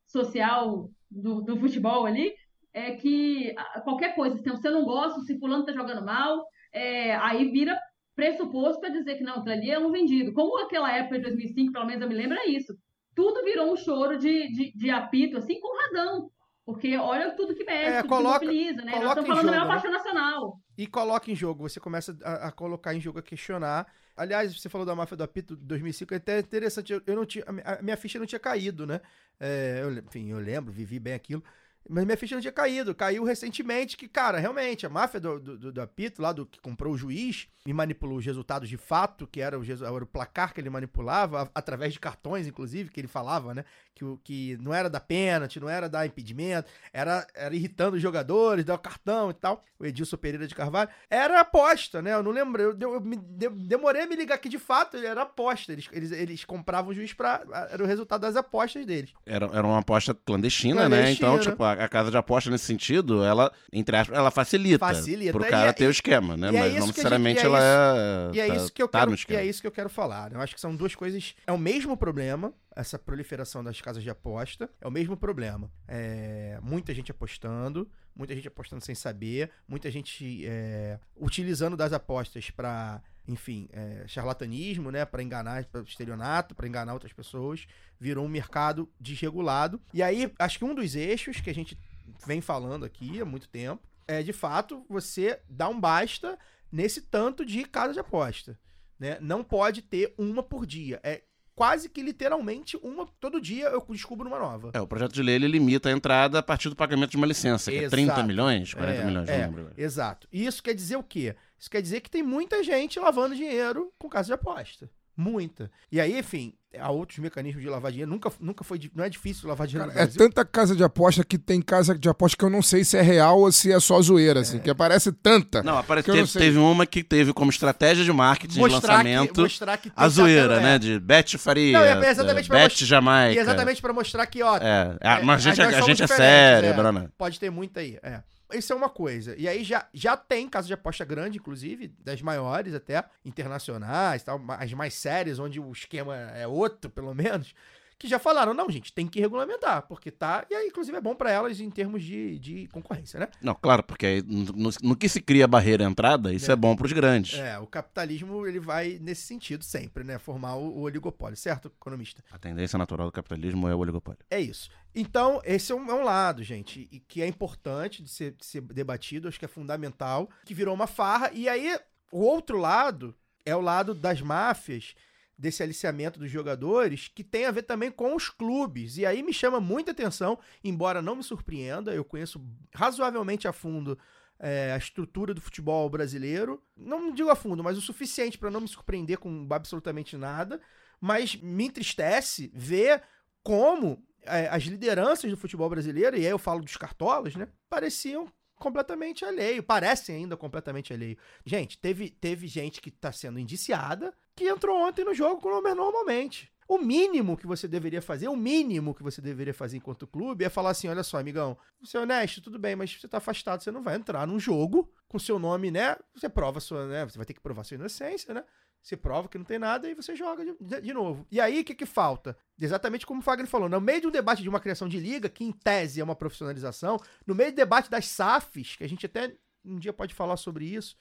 social do, do futebol ali, é que qualquer coisa, se você não gosta, se fulano tá jogando mal, é, aí vira pressuposto para dizer que não, aquilo ali é um vendido. Como aquela época de 2005, pelo menos eu me lembro, é isso. Tudo virou um choro de, de, de apito, assim, com razão. Porque olha tudo que mexe, É, tudo coloca- que mobiliza, né? Nós estamos falando da maior né? paixão nacional. E coloca em jogo, você começa a, a colocar em jogo, a questionar. Aliás, você falou da máfia do apito de 2005, é até interessante, eu, eu não tinha, a mi- a minha ficha não tinha caído, né? É, eu, enfim, eu lembro, vivi bem aquilo. Mas minha ficha não tinha caído. Caiu recentemente que, cara, realmente, a máfia do, do, do, apito, lá do que comprou o juiz, e manipulou os resultados de fato, que era o, era o placar que ele manipulava, a- através de cartões, inclusive, que ele falava, né? Que, que não era dar pênalti, não era dar impedimento, era, era irritando os jogadores, dar o cartão e tal. O Edilson Pereira de Carvalho. Era aposta, né? Eu não lembro. Eu, eu me- de- demorei a me ligar que, de fato, era aposta. Eles, eles, eles compravam o juiz pra. Era o resultado das apostas deles. Era, era uma aposta clandestina, né? Clandestina. Então, tipo, a, a casa de aposta nesse sentido, ela, entre aspas, ela facilita, Facilita. pro E cara é- ter o esquema, né? e é Mas isso não gente- necessariamente e é ela é. E é tá- isso que eu tá quero, e é isso que eu quero falar. né? Eu acho que são duas coisas. É o mesmo problema, essa proliferação das casas de aposta. É o mesmo problema. É, muita gente apostando, muita gente apostando sem saber, muita gente é, utilizando das apostas pra, enfim, é, charlatanismo, né, Pra enganar, para estelionato, pra enganar outras pessoas. Virou um mercado desregulado. E aí, acho que um dos eixos que a gente vem falando aqui há muito tempo é, de fato, você dar um basta nesse tanto de casa de aposta. Né? Não pode ter uma por dia. É quase que literalmente uma. Todo dia eu descubro uma nova. É, o projeto de lei ele limita a entrada a partir do pagamento de uma licença, que é Exato. 30 milhões, 40 É, milhões, é, não lembro. Exato. E isso quer dizer o quê? Isso quer dizer que tem muita gente lavando dinheiro com casa de aposta. Muita. E aí, enfim, há outros mecanismos de lavar dinheiro. Nunca, nunca foi. Não é difícil lavar dinheiro Cara, no é tanta casa de aposta que tem casa de aposta que eu não sei se é real ou se é só zoeira, assim, que aparece tanta. Não, aparece, que teve, teve uma que teve como estratégia de marketing de mostrar que, lançamento mostrar que a zoeira, casa- né? é. De Bet Faria, Não, é exatamente pra Bet mostrar- Jamaica. E exatamente pra mostrar que, ó, É, É, a- mas a gente, a gente é sério, é. Brana. Pode ter muita aí, é. Isso é uma coisa. E aí já, já tem casa de aposta grande, inclusive, das maiores até, internacionais, tal, as mais sérias, onde o esquema é outro, pelo menos, que já falaram, não, gente, tem que regulamentar, porque tá... E aí, inclusive, é bom pra elas em termos de, de concorrência, né? Não, claro, porque aí no, no- que se cria barreira à entrada, isso é, É. bom pros grandes. É, o capitalismo, ele vai nesse sentido sempre, né? Formar o, o oligopólio, certo, economista? A tendência natural do capitalismo é o oligopólio. É isso. Então, esse é um, é um lado, gente, e que é importante de ser, de ser debatido, acho que é fundamental, que virou uma farra. E aí, o outro lado é o lado das máfias, desse aliciamento dos jogadores, que tem a ver também com os clubes. E aí me chama muita atenção, embora não me surpreenda, eu conheço razoavelmente a fundo é, a estrutura do futebol brasileiro. Não digo a fundo, mas o suficiente para não me surpreender com absolutamente nada. Mas me entristece ver como é, as lideranças do futebol brasileiro, e aí eu falo dos cartolas, né? Pareciam completamente alheio, parecem ainda completamente alheio. Gente, teve, teve gente que tá sendo indiciada que entrou ontem no jogo com o número normalmente. O mínimo que você deveria fazer, o mínimo que você deveria fazer enquanto clube é falar assim: olha só, amigão, você é honesto, tudo bem, mas você tá afastado, você não vai entrar num jogo com seu nome, né? Você prova sua, né? Você vai ter que provar sua inocência, né? Você prova que não tem nada e você joga de- de novo. E aí, o que que falta? Exatamente como o Fagner falou, no meio de um debate de uma criação de liga, que em tese é uma profissionalização, no meio do debate das SAFs, que a gente até um dia pode falar sobre isso,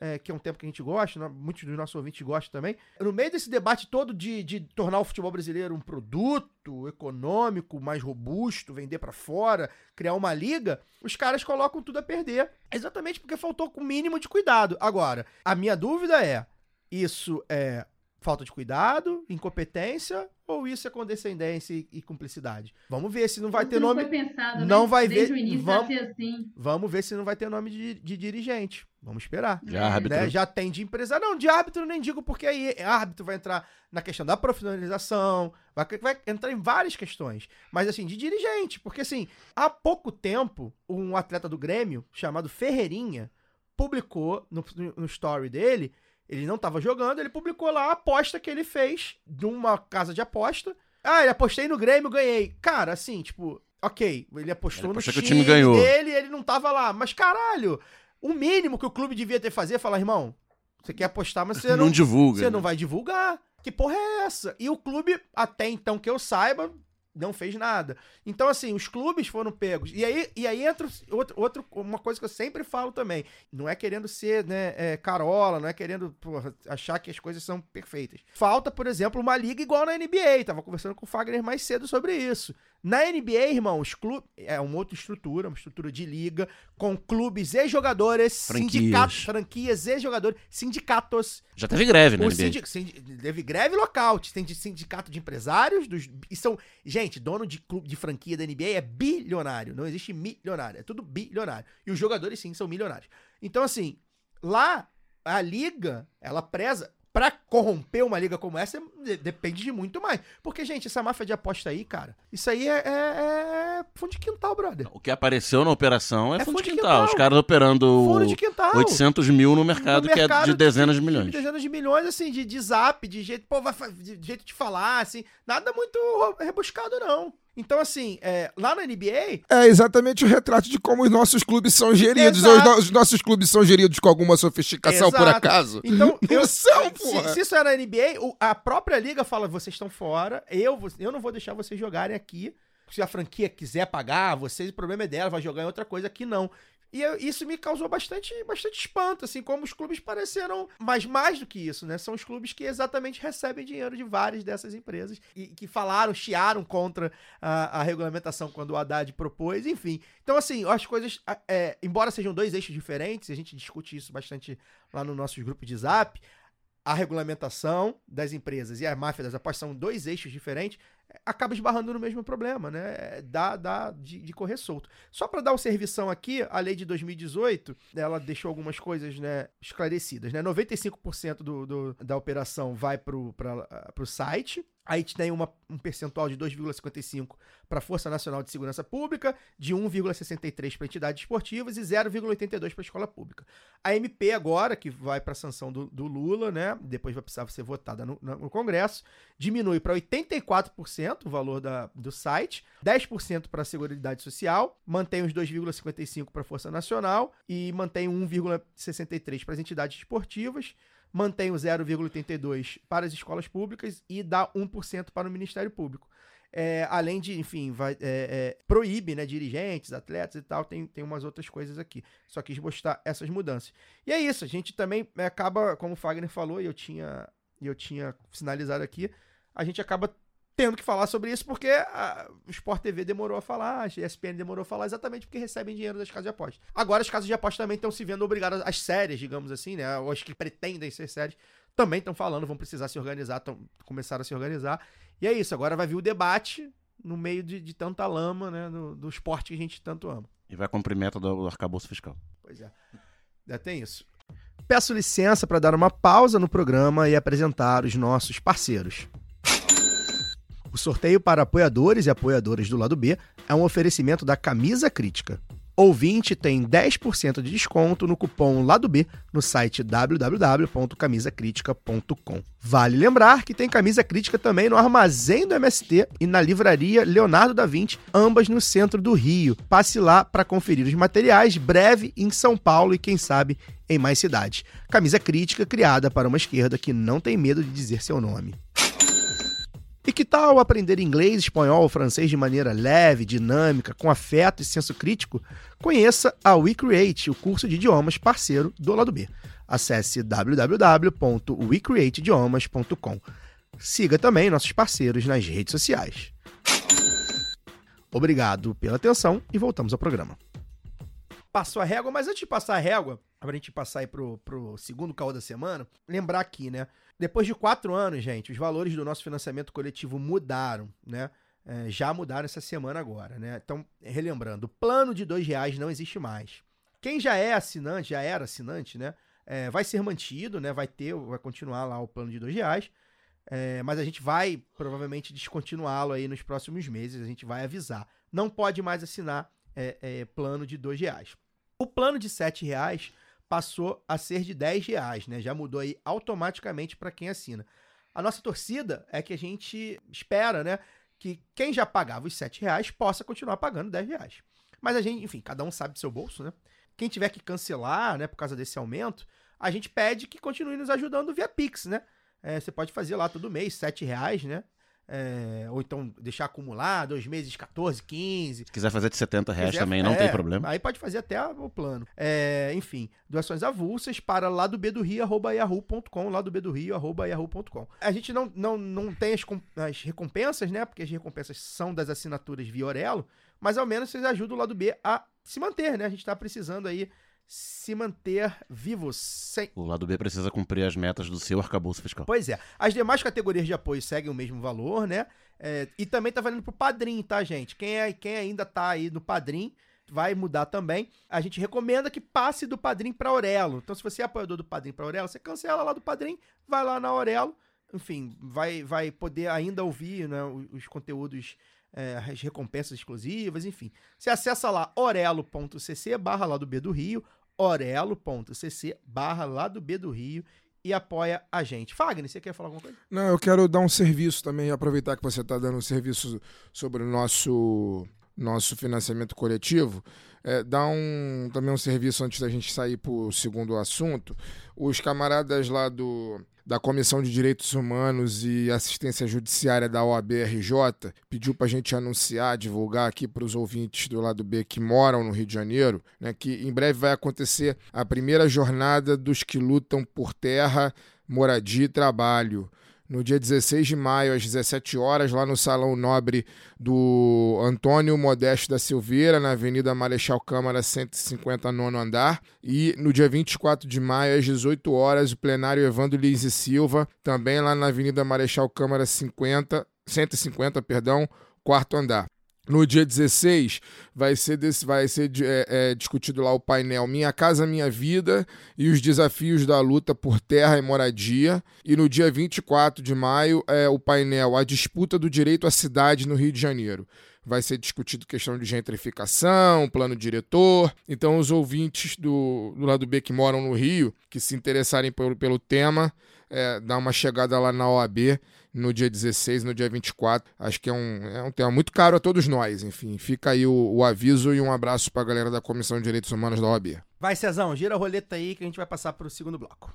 é, que é um tempo que a gente gosta, muitos dos nossos ouvintes gostam também. No meio desse debate todo de, de tornar o futebol brasileiro um produto econômico mais robusto, vender pra fora, criar uma liga, os caras colocam tudo a perder, exatamente porque faltou com o mínimo de cuidado. Agora, a minha dúvida é: isso é falta de cuidado, incompetência, ou isso é condescendência e, e cumplicidade? Vamos ver se não vai Isso ter não nome. foi pensado, né? não vai Desde ver- o início vamos- vai ser assim. Vamos ver se não vai ter nome de, de dirigente. Vamos esperar. De árbitro. Né? Já tem de empresário. Não, de árbitro nem digo, porque aí árbitro vai entrar na questão da profissionalização, vai, vai entrar em várias questões. Mas assim, de dirigente, porque assim, há pouco tempo, um atleta do Grêmio, chamado Ferreirinha, publicou no, no- no story dele, ele não tava jogando, ele publicou lá a aposta que ele fez de uma casa de aposta. Ah, ele apostei no Grêmio, ganhei. Cara, assim, tipo, ok, ele apostou Ele no que time, o time ganhou. dele ele não tava lá. Mas caralho, o mínimo que o clube devia ter fazer é falar, irmão, você quer apostar, mas você Não, não, divulga. você né? não vai divulgar. Que porra é essa? E o clube, até então que eu saiba, não fez nada. Então, assim, os clubes foram pegos. E aí, e aí entra outro, outro, uma coisa que eu sempre falo também. Não é querendo ser, né, é, carola, não é querendo porra, achar que as coisas são perfeitas. Falta, por exemplo, uma liga igual na NBA. Tava conversando com o Fagner mais cedo sobre isso. Na NBA, irmão, os clubes. É uma outra estrutura, uma estrutura de liga, com clubes e jogadores, Franquias. sindicatos, franquias e jogadores, sindicatos. Já teve greve, né, O NBA? sindi- sindi- teve greve local, tem de sindicato de empresários, dos, e são. Gente, dono de clube de franquia da NBA é bilionário. Não existe milionário. É tudo bilionário. E os jogadores, sim, são milionários. Então, assim, lá, a liga, ela preza. Pra corromper uma liga como essa, de- depende de muito mais. Porque, gente, essa máfia de aposta aí, cara, isso aí é, é, é fundo de quintal, brother. O que apareceu na operação é, É fundo de fundo de quintal. quintal. Os caras operando Fundo de quintal. 800 mil no mercado, No que é mercado de dezenas de De milhões. dezenas de milhões, assim, de, de zap, de jeito, pô, vai, de jeito de falar, assim, nada muito rebuscado, não. Então, assim, é, lá na NBA, É exatamente o retrato de como os nossos clubes são geridos. Os, no- os nossos clubes são geridos com alguma sofisticação, por Exato. acaso? Então, [LAUGHS] eu- são, se, se isso é na NBA, a própria liga fala: vocês estão fora, eu, eu não vou deixar vocês jogarem aqui. Se a franquia quiser pagar, vocês, o problema é dela, vai jogar em outra coisa aqui não. E eu- isso me causou bastante, bastante espanto, assim, como os clubes pareceram. Mas mais do que isso, né? São os clubes que exatamente recebem dinheiro de várias dessas empresas e que falaram, chiaram contra a, a regulamentação quando o Haddad propôs, enfim. Então, assim, as coisas, é, embora sejam dois eixos diferentes, a gente discute isso bastante lá no nosso grupo de zap, a regulamentação das empresas e a máfia das apostas são dois eixos diferentes, acaba esbarrando no mesmo problema, né? Dá, dá de, de correr solto. Só para dar o servição aqui, a lei de 2018, ela deixou algumas coisas né, esclarecidas, né? 95% do, do- da operação vai para o site, aí tem uma, um percentual de 2,55 para a Força Nacional de Segurança Pública, de 1,63 para entidades esportivas e 0,82 para a escola pública. A MP agora, que vai para a sanção do, do Lula, né? Depois vai precisar ser votada no, no Congresso, diminui para 84% o valor da, do site, 10% para a Seguridade Social, mantém os 2,55% para a Força Nacional e mantém 1,63% para as entidades esportivas, mantém o 0,82% para as escolas públicas e dá 1% para o Ministério Público. É, além de, enfim, vai, é, é, proíbe né, dirigentes, atletas e tal, tem, tem umas outras coisas aqui. Só quis mostrar essas mudanças. E é isso, a gente também é, acaba, como o Fagner falou, e eu tinha, eu tinha sinalizado aqui, a gente acaba tendo que falar sobre isso porque a, o Sport TV demorou a falar, a ESPN demorou a falar exatamente porque recebem dinheiro das casas de aposta. Agora as casas de aposta também estão se vendo obrigadas, as séries, digamos assim, né, ou as que pretendem ser séries, também estão falando, vão precisar se organizar, tão, começaram a se organizar. E é isso, agora vai vir o debate no meio de, de tanta lama, né, do, do esporte que a gente tanto ama. E vai cumprir meta do arcabouço fiscal. Pois é. Já tem isso. Peço licença para dar uma pausa no programa e apresentar os nossos parceiros. O sorteio para apoiadores e apoiadoras do lado B é um oferecimento da Camisa Crítica. Ouvinte tem 10% de desconto no cupom Lado B no site www.camisacritica.com. Vale lembrar que tem camisa crítica também no Armazém do MST e na livraria Leonardo da Vinci, ambas no centro do Rio. Passe lá para conferir os materiais, breve em São Paulo e quem sabe em mais cidades. Camisa crítica criada para uma esquerda que não tem medo de dizer seu nome. E que tal aprender inglês, espanhol francês de maneira leve, dinâmica, com afeto e senso crítico? Conheça a WeCreate, o curso de idiomas parceiro do lado B. Acesse www.wecreateidiomas.com. Siga também nossos parceiros nas redes sociais. Obrigado pela atenção e voltamos ao programa. Passou a régua, mas antes de passar a régua, pra gente passar aí pro, pro segundo caô da semana, lembrar aqui, né? Depois de quatro anos, gente, os valores do nosso financiamento coletivo mudaram, né? É, já mudaram essa semana agora, né? Então, relembrando, o plano de dois reais não existe mais. Quem já é assinante, já era assinante, né? É, vai ser mantido, né? Vai ter, vai continuar lá o plano de dois reais. É, mas a gente vai provavelmente descontinuá-lo aí nos próximos meses. A gente vai avisar. Não pode mais assinar é, é, plano de dois reais. O plano de sete reais passou a ser de 10 reais, né? Já mudou aí automaticamente para quem assina. A nossa torcida é que a gente espera, né? Que quem já pagava os 7 reais possa continuar pagando 10 reais. Mas a gente, enfim, cada um sabe do seu bolso, né? Quem tiver que cancelar, né, por causa desse aumento, a gente pede que continue nos ajudando via Pix, né? É, você pode fazer lá todo mês, 7 reais, né? É, ou então deixar acumular, dois meses, 14, 15. Se quiser fazer de 70 reais quiser- também, não é, tem problema. Aí pode fazer até o plano. É, enfim, doações avulsas para lá do B do Rio, arroba yahoo.com, lá do B do Rio, arroba yahoo.com. A gente não, não, não tem as, as recompensas, né? Porque as recompensas são das assinaturas via Orelo, mas ao menos vocês ajudam o lado B a se manter, né? A gente tá precisando aí se manter vivos sem, O lado B precisa cumprir as metas do seu arcabouço fiscal. Pois é. As demais categorias de apoio seguem o mesmo valor, né? É, e também tá valendo pro Padrim, tá, gente? Quem, é, quem ainda tá aí no Padrim vai mudar também. A gente recomenda que passe do Padrim pra Aurelo. Então, se você é apoiador do Padrim pra Aurelo, você cancela lá do Padrim, vai lá na Aurelo. Enfim, vai, vai poder ainda ouvir né, os conteúdos, é, as recompensas exclusivas, enfim. Você acessa lá orelo.cc barra lá do B do Rio, orelo.cc barra lá do B do Rio e apoia a gente. Fagner, você quer falar alguma coisa? Não, eu quero dar um serviço também, aproveitar que você está dando um serviço sobre o nosso, nosso financiamento coletivo. É, dar um, também um serviço antes da gente sair para o segundo assunto. Os camaradas lá do, da Comissão de Direitos Humanos e Assistência Judiciária da OAB-RJ pediu para a gente anunciar, divulgar aqui para os ouvintes do lado B que moram no Rio de Janeiro, né, que em breve vai acontecer a primeira jornada dos que lutam por terra, moradia e trabalho. No dia 16 de maio, às 17 horas, lá no Salão Nobre do Antônio Modesto da Silveira, na Avenida Marechal Câmara 150, nono andar. E no dia 24 de maio, às 18 horas, o plenário Evandro Lins e Silva, também lá na Avenida Marechal Câmara 50, 150, perdão, quarto andar. No dia 16, vai ser, desse, vai ser é, é, discutido lá o painel Minha Casa Minha Vida e os desafios da luta por terra e moradia. E no dia 24 de maio, é o painel A Disputa do Direito à Cidade no Rio de Janeiro. Vai ser discutido questão de gentrificação, plano diretor. Então, os ouvintes do, do lado B que moram no Rio, que se interessarem pelo, pelo tema, é, dá uma chegada lá na OAB no dia 16, no dia 24. Acho que é um, é um tema muito caro a todos nós. Enfim, fica aí o, o aviso e um abraço para a galera da Comissão de Direitos Humanos da OAB. Vai, Cezão, gira a roleta aí que a gente vai passar pro segundo bloco.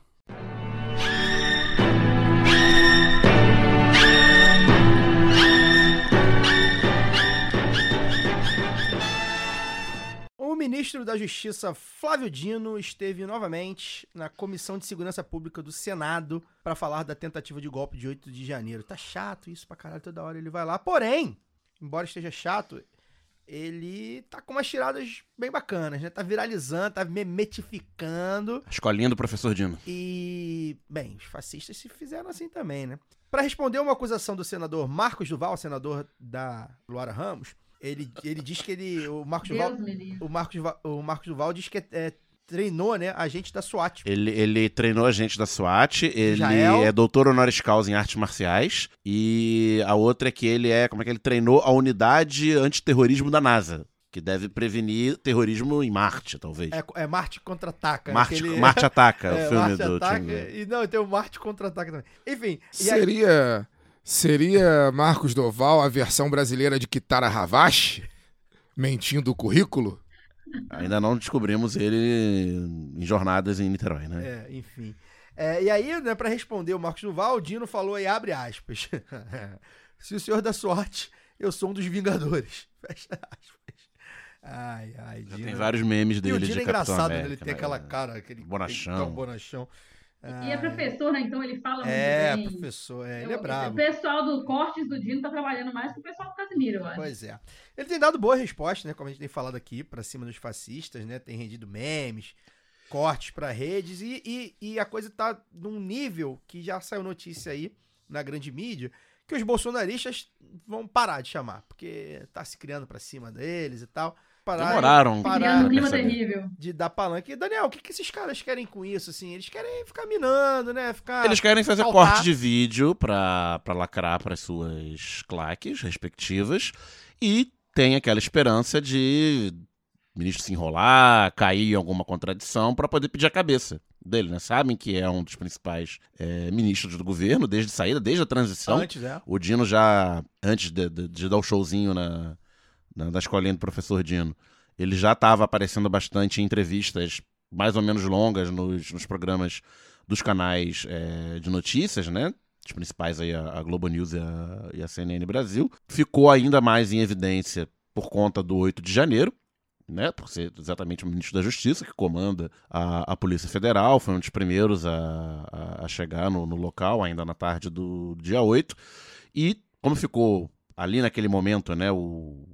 Ministro da Justiça, Flávio Dino, esteve novamente na Comissão de Segurança Pública do Senado para falar da tentativa de golpe de 8 de janeiro. Tá chato isso pra caralho, toda hora ele vai lá. Porém, embora esteja chato, ele tá com umas tiradas bem bacanas, né? Tá viralizando, tá memetificando. A escolinha do professor Dino. E, bem, os fascistas se fizeram assim também, né? Para responder uma acusação do senador Marcos Duval, senador da Luara Ramos, ele, ele diz que ele. O Marcos Duval. Deus. O Marcos, Duval- o Marcos Duval diz que é, treinou, né, a gente da SWAT. Ele, ele treinou a gente da SWAT, ele Israel. é doutor honoris causa em artes marciais, e a outra é que ele é, como é que ele treinou a unidade antiterrorismo da NASA, que deve prevenir terrorismo em Marte, talvez. É, é Marte contra-ataca. Marte, aquele- Marte Ataca, [LAUGHS] é, o filme Marte do Ataca, Tim Burton. E não, tem o Marte contra-ataca também. Enfim. e aí- Seria, Marcos Doval a versão brasileira de Kitara Havashi? Mentindo o currículo? Ainda não descobrimos ele em jornadas em Niterói, né? É, enfim. É, e aí, né, pra responder o Marcos Duval, o Dino falou aí, abre aspas. [LAUGHS] Se o senhor dá sorte, eu sou um dos Vingadores. [LAUGHS] Fecha aspas. Ai, ai, Já Dino. tem vários memes E o dele Dino de é Capitão engraçado, né? América, Ele tem né? aquela cara, aquele Bonachão. aquele bonachão. E é Ai, professor, né? Então ele fala É, muito bem. professor, é, ele Eu- é brabo. O pessoal do Cortes do Dino tá trabalhando mais que o pessoal do Casimiro, eu acho. Pois é. Ele tem dado boas respostas, né? Como a gente tem falado aqui, pra cima dos fascistas, né? Tem rendido memes, cortes pra redes e, e, e a coisa tá num nível que já saiu notícia aí na grande mídia que os bolsonaristas vão parar de chamar, porque tá se criando pra cima deles e tal. Parar, Demoraram parar Criando um clima terrível. de dar palanque. E, Daniel, o que, que esses caras querem com isso, assim? Eles querem ficar minando, né? Ficar... Eles querem fazer saltar. corte de vídeo pra, pra lacrar para suas claques respectivas e tem aquela esperança de o ministro se enrolar, cair em alguma contradição pra poder pedir a cabeça dele, né? Sabem que é um dos principais é, ministros do governo desde a saída, desde a transição. Antes, é. O Dino já, antes de, de- de dar o showzinho na, na, na escolinha do professor Dino, ele já estava aparecendo bastante em entrevistas mais ou menos longas nos, nos programas dos canais é, de notícias, né? as principais aí, a Globo News e a, e a CNN Brasil. Ficou ainda mais em evidência por conta do 8 de janeiro, né, por ser exatamente o ministro da Justiça que comanda a, a Polícia Federal, foi um dos primeiros a, a, a chegar no, no local, ainda na tarde do dia 8. E como ficou ali naquele momento, né, o,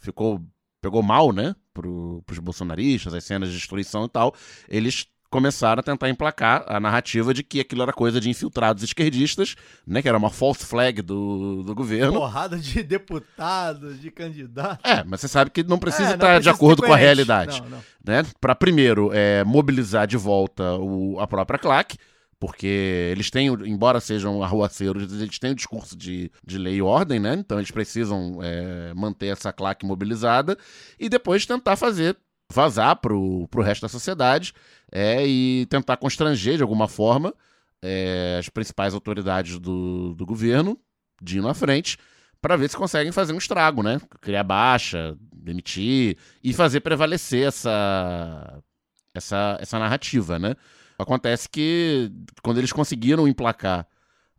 ficou pegou mal, né, pro, pros bolsonaristas, as cenas de destruição e tal, eles começaram a tentar emplacar a narrativa de que aquilo era coisa de infiltrados esquerdistas, né, que era uma false flag do, do governo. Porrada de deputados, de candidatos. É, mas você sabe que não precisa É, não estar de precisa ser acordo com a realidade. Não, não. Né? Para primeiro é, mobilizar de volta o- a própria claque, porque eles têm, embora sejam arruaceiros, eles têm o discurso de, de lei e ordem, né? Então eles precisam é, manter essa claque mobilizada e depois tentar fazer vazar pro, pro resto da sociedade é, e tentar constranger de alguma forma é, as principais autoridades do, do governo de ir na frente para ver se conseguem fazer um estrago, né? Criar baixa, demitir e fazer prevalecer essa, essa, essa narrativa, né? Acontece que quando eles conseguiram emplacar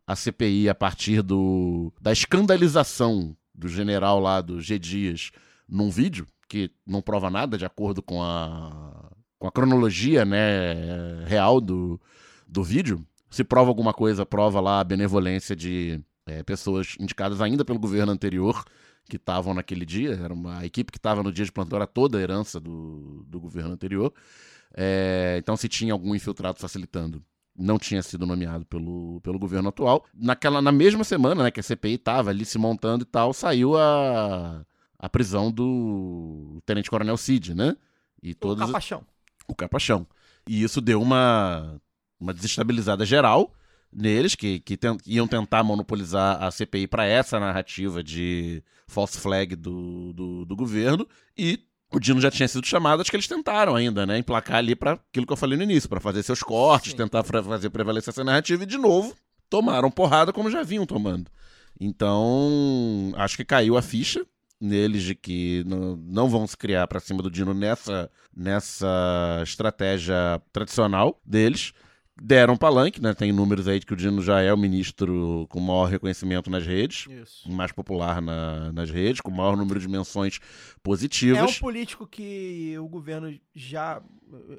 a CPI a partir do, da escandalização do general lá do G Dias num vídeo, que não prova nada de acordo com a, com a cronologia né, real do, do vídeo, se prova alguma coisa, prova lá a benevolência de é, pessoas indicadas ainda pelo governo anterior que estavam naquele dia. Era uma equipe que estava no dia de plantão, era toda a herança do, do governo anterior. É, então, se tinha algum infiltrado facilitando, não tinha sido nomeado pelo, pelo governo atual. Naquela, na mesma semana né, que a CPI estava ali se montando e tal, saiu a, a prisão do Tenente Coronel Cid, né? E O todos, capachão. o capachão. E isso deu uma, uma desestabilizada geral neles, que, que ten- iam tentar monopolizar a CPI para essa narrativa de false flag do, do, do governo. E o Dino já tinha sido chamado, acho que eles tentaram ainda, né? Emplacar ali para aquilo que eu falei no início, para fazer seus cortes, Sim. tentar fazer prevalecer essa narrativa. E, de novo, tomaram porrada como já vinham tomando. Então, acho que caiu a ficha neles de que não, não vão se criar para cima do Dino nessa, nessa estratégia tradicional deles. Deram palanque, né? Tem números aí de que o Dino já é o ministro com maior reconhecimento nas redes, Isso. mais popular na- nas redes, com maior número de menções É positivas. um político que o governo já.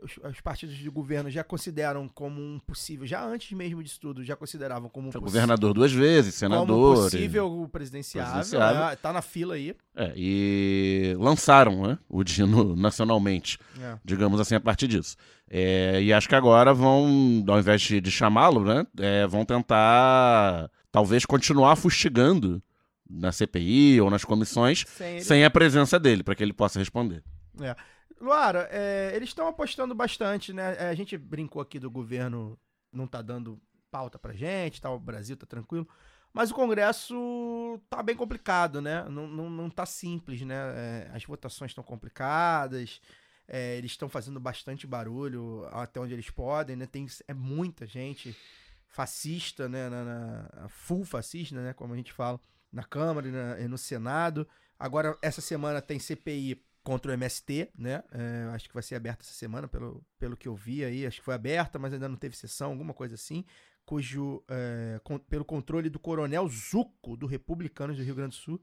Os, os partidos de governo já consideram como um possível. Já antes mesmo disso tudo, já consideravam como um Foi possi- governador duas vezes, como senador. e- possível presidenciável. Presidenciável. é, tá na fila aí. É, e lançaram né, o Dino [LAUGHS] nacionalmente. É. digamos assim, a partir disso. É, e acho que agora vão, ao invés de, de chamá-lo, né, é, vão tentar talvez continuar fustigando na CPI ou nas comissões Sem ele. sem a presença dele, para que ele possa responder. Luara, é, eles estão apostando bastante, né? É, a gente brincou aqui do governo não tá dando pauta pra gente, tá, o Brasil tá tranquilo. Mas o Congresso tá bem complicado, né? Não, não, não tá simples, né? É, as votações estão complicadas, é, eles estão fazendo bastante barulho até onde eles podem, né? Tem, é muita gente fascista, né? Na, na- full fascista, né? Como a gente fala, na Câmara e, na- e no Senado. Agora, essa semana tem CPI contra o MST, né? É, acho que vai ser aberta essa semana, pelo, pelo que eu vi aí. Acho que foi aberta, mas ainda não teve sessão, alguma coisa assim. Cujo, é, con- pelo controle do Coronel Zuco, do Republicanos do Rio Grande do Sul,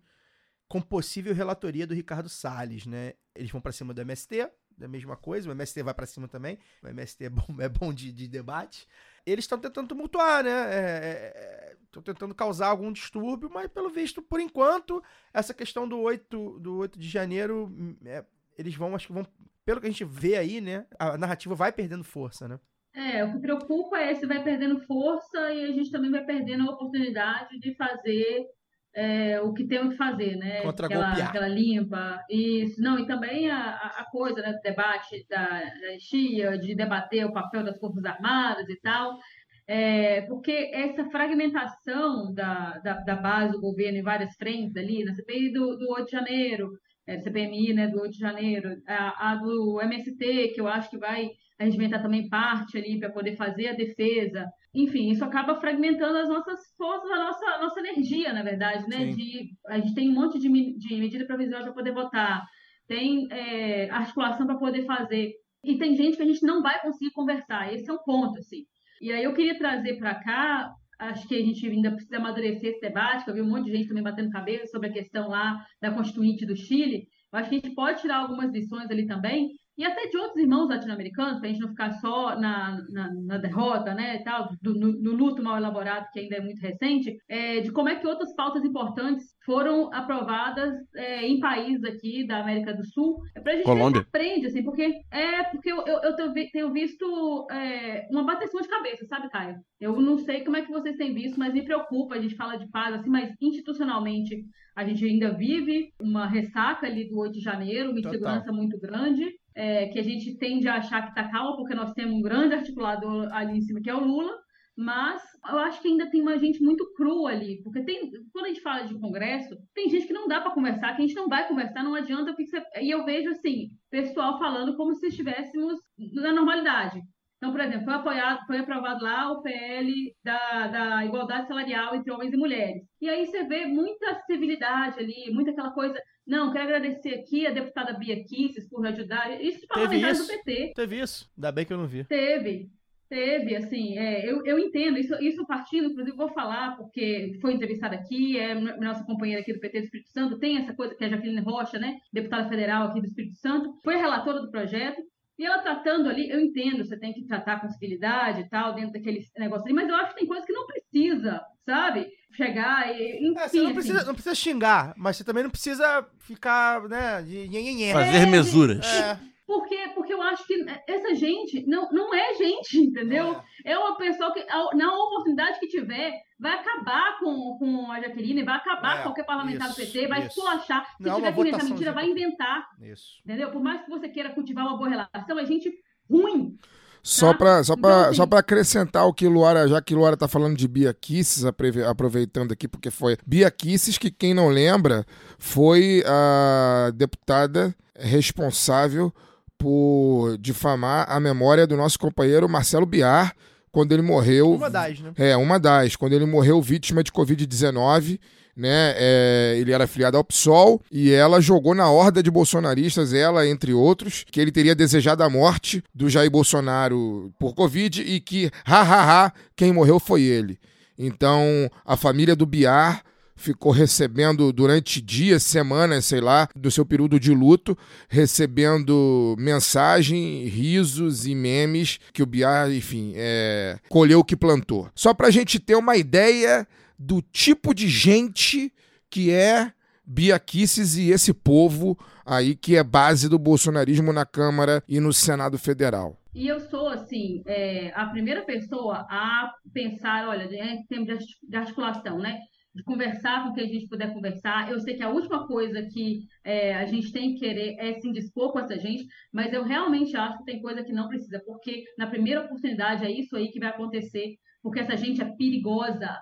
com possível relatoria do Ricardo Salles, né? Eles vão pra cima do MST, da mesma coisa, o MST vai pra cima também. O MST é bom, [LAUGHS] é bom de, de debate. Eles estão tentando tumultuar, né? Estão tentando causar algum distúrbio, mas pelo visto, por enquanto, essa questão do 8, do 8 de janeiro, é, eles vão, acho que vão, pelo que a gente vê aí, né? A narrativa vai perdendo força, né? É, o que preocupa é se vai perdendo força e a gente também vai perdendo a oportunidade de fazer é, o que temos que fazer, né? Contra aquela, aquela limpa. Isso. Não, e também a, a coisa, né, do debate da, da anistia, de debater o papel das Forças Armadas e tal. É, porque essa fragmentação da, da, da base do governo em várias frentes ali, na CPI do, do 8 de janeiro, é, CPMI, né, do 8 de janeiro, a, a do MST, que eu acho que vai regimentar também parte ali para poder fazer a defesa. Enfim, isso acaba fragmentando as nossas forças, a nossa, a nossa energia, na verdade, né? Sim. De, a gente tem um monte de, de medida provisória para poder votar, tem é, articulação para poder fazer. E tem gente que a gente não vai conseguir conversar. Esse é um ponto, assim. E aí eu queria trazer para cá acho que a gente ainda precisa amadurecer esse debate, que eu vi um monte de gente também batendo cabeça sobre a questão lá da Constituinte do Chile. Eu acho que a gente pode tirar algumas lições ali também, e até de outros irmãos latino-americanos, para a gente não ficar só na, na, na derrota, né, e tal, do, no, no, luto mal elaborado, que ainda é muito recente, é, de como é que outras pautas importantes foram aprovadas é, em países aqui da América do Sul, é para a gente Colômbia. aprende, assim, porque é porque eu, eu, eu tenho visto é, uma bateção de cabeça, sabe, Caio? Eu não sei como é que vocês têm visto, mas me preocupa, a gente fala de paz, assim, mas institucionalmente a gente ainda vive uma ressaca ali do 8 de janeiro, uma Total. insegurança muito grande é, que a gente tende a achar que está calma, porque nós temos um grande articulador ali em cima, que é o Lula, mas eu acho que ainda tem uma gente muito crua ali, porque tem, quando a gente fala de Congresso, tem gente que não dá para conversar, que a gente não vai conversar, não adianta, porque você... e eu vejo assim, pessoal falando como se estivéssemos na normalidade. Então, por exemplo, foi apoiado, foi aprovado lá o PL da, da igualdade salarial entre homens e mulheres. E aí você vê muita civilidade ali, muita aquela coisa. Não, quero agradecer aqui a deputada Bia Kisses por ajudar. Isso de parlamentares do PT. Teve isso? Ainda bem que eu não vi. Teve. Teve, assim, é, eu, eu entendo, isso, isso partindo, inclusive vou falar, porque foi entrevistada aqui, é nossa companheira aqui do PT do Espírito Santo, tem essa coisa que é a Jaqueline Rocha, né, deputada federal aqui do Espírito Santo, foi relatora do projeto, e ela tratando ali, eu entendo, você tem que tratar com civilidade e tal, dentro daquele negócio ali, mas eu acho que tem coisas que não precisa, sabe? Chegar e. Enfim, É, você não assim. precisa, não precisa xingar, mas você também não precisa ficar, né, de nhenhenhé. Fazer mesuras. É, Porque, porque eu acho que essa gente não, não é gente, entendeu? É uma pessoa que, na oportunidade que tiver, vai acabar com, com a Jaqueline, vai acabar É, com qualquer parlamentar do isso, PT, vai isso. esculachar. Se Não é tiver que inventar mentira, de- vai inventar, isso. entendeu? Por mais que você queira cultivar uma boa relação, é gente ruim. Só Tá? para só pra, só pra acrescentar o que Luara, já que Luara tá falando de Bia Kisses, aprove- aproveitando aqui, porque foi Bia Kisses, que quem não lembra, foi a deputada responsável por difamar a memória do nosso companheiro Marcelo Biar, quando ele morreu. Uma das, né? É, uma das. Quando ele morreu vítima de Covid-19, né? é, ele era afiliado ao PSOL e ela jogou na horda de bolsonaristas, ela, entre outros, que ele teria desejado a morte do Jair Bolsonaro por Covid e que, ha, ha, ha, quem morreu foi ele. Então, a família do Biar ficou recebendo durante dias, semanas, sei lá, do seu período de luto, recebendo mensagem, risos e memes que o Biar, enfim, é, colheu o que plantou. Só pra gente ter uma ideia do tipo de gente que é Bia Kicis e esse povo aí que é base do bolsonarismo na Câmara e no Senado Federal. E eu sou, assim, é, a primeira pessoa a pensar, olha, em termos de articulação, né? De conversar com quem a gente puder conversar. Eu sei que a última coisa que é, a gente tem que querer é se indispor com essa gente, mas eu realmente acho que tem coisa que não precisa, porque na primeira oportunidade é isso aí que vai acontecer, porque essa gente é perigosa.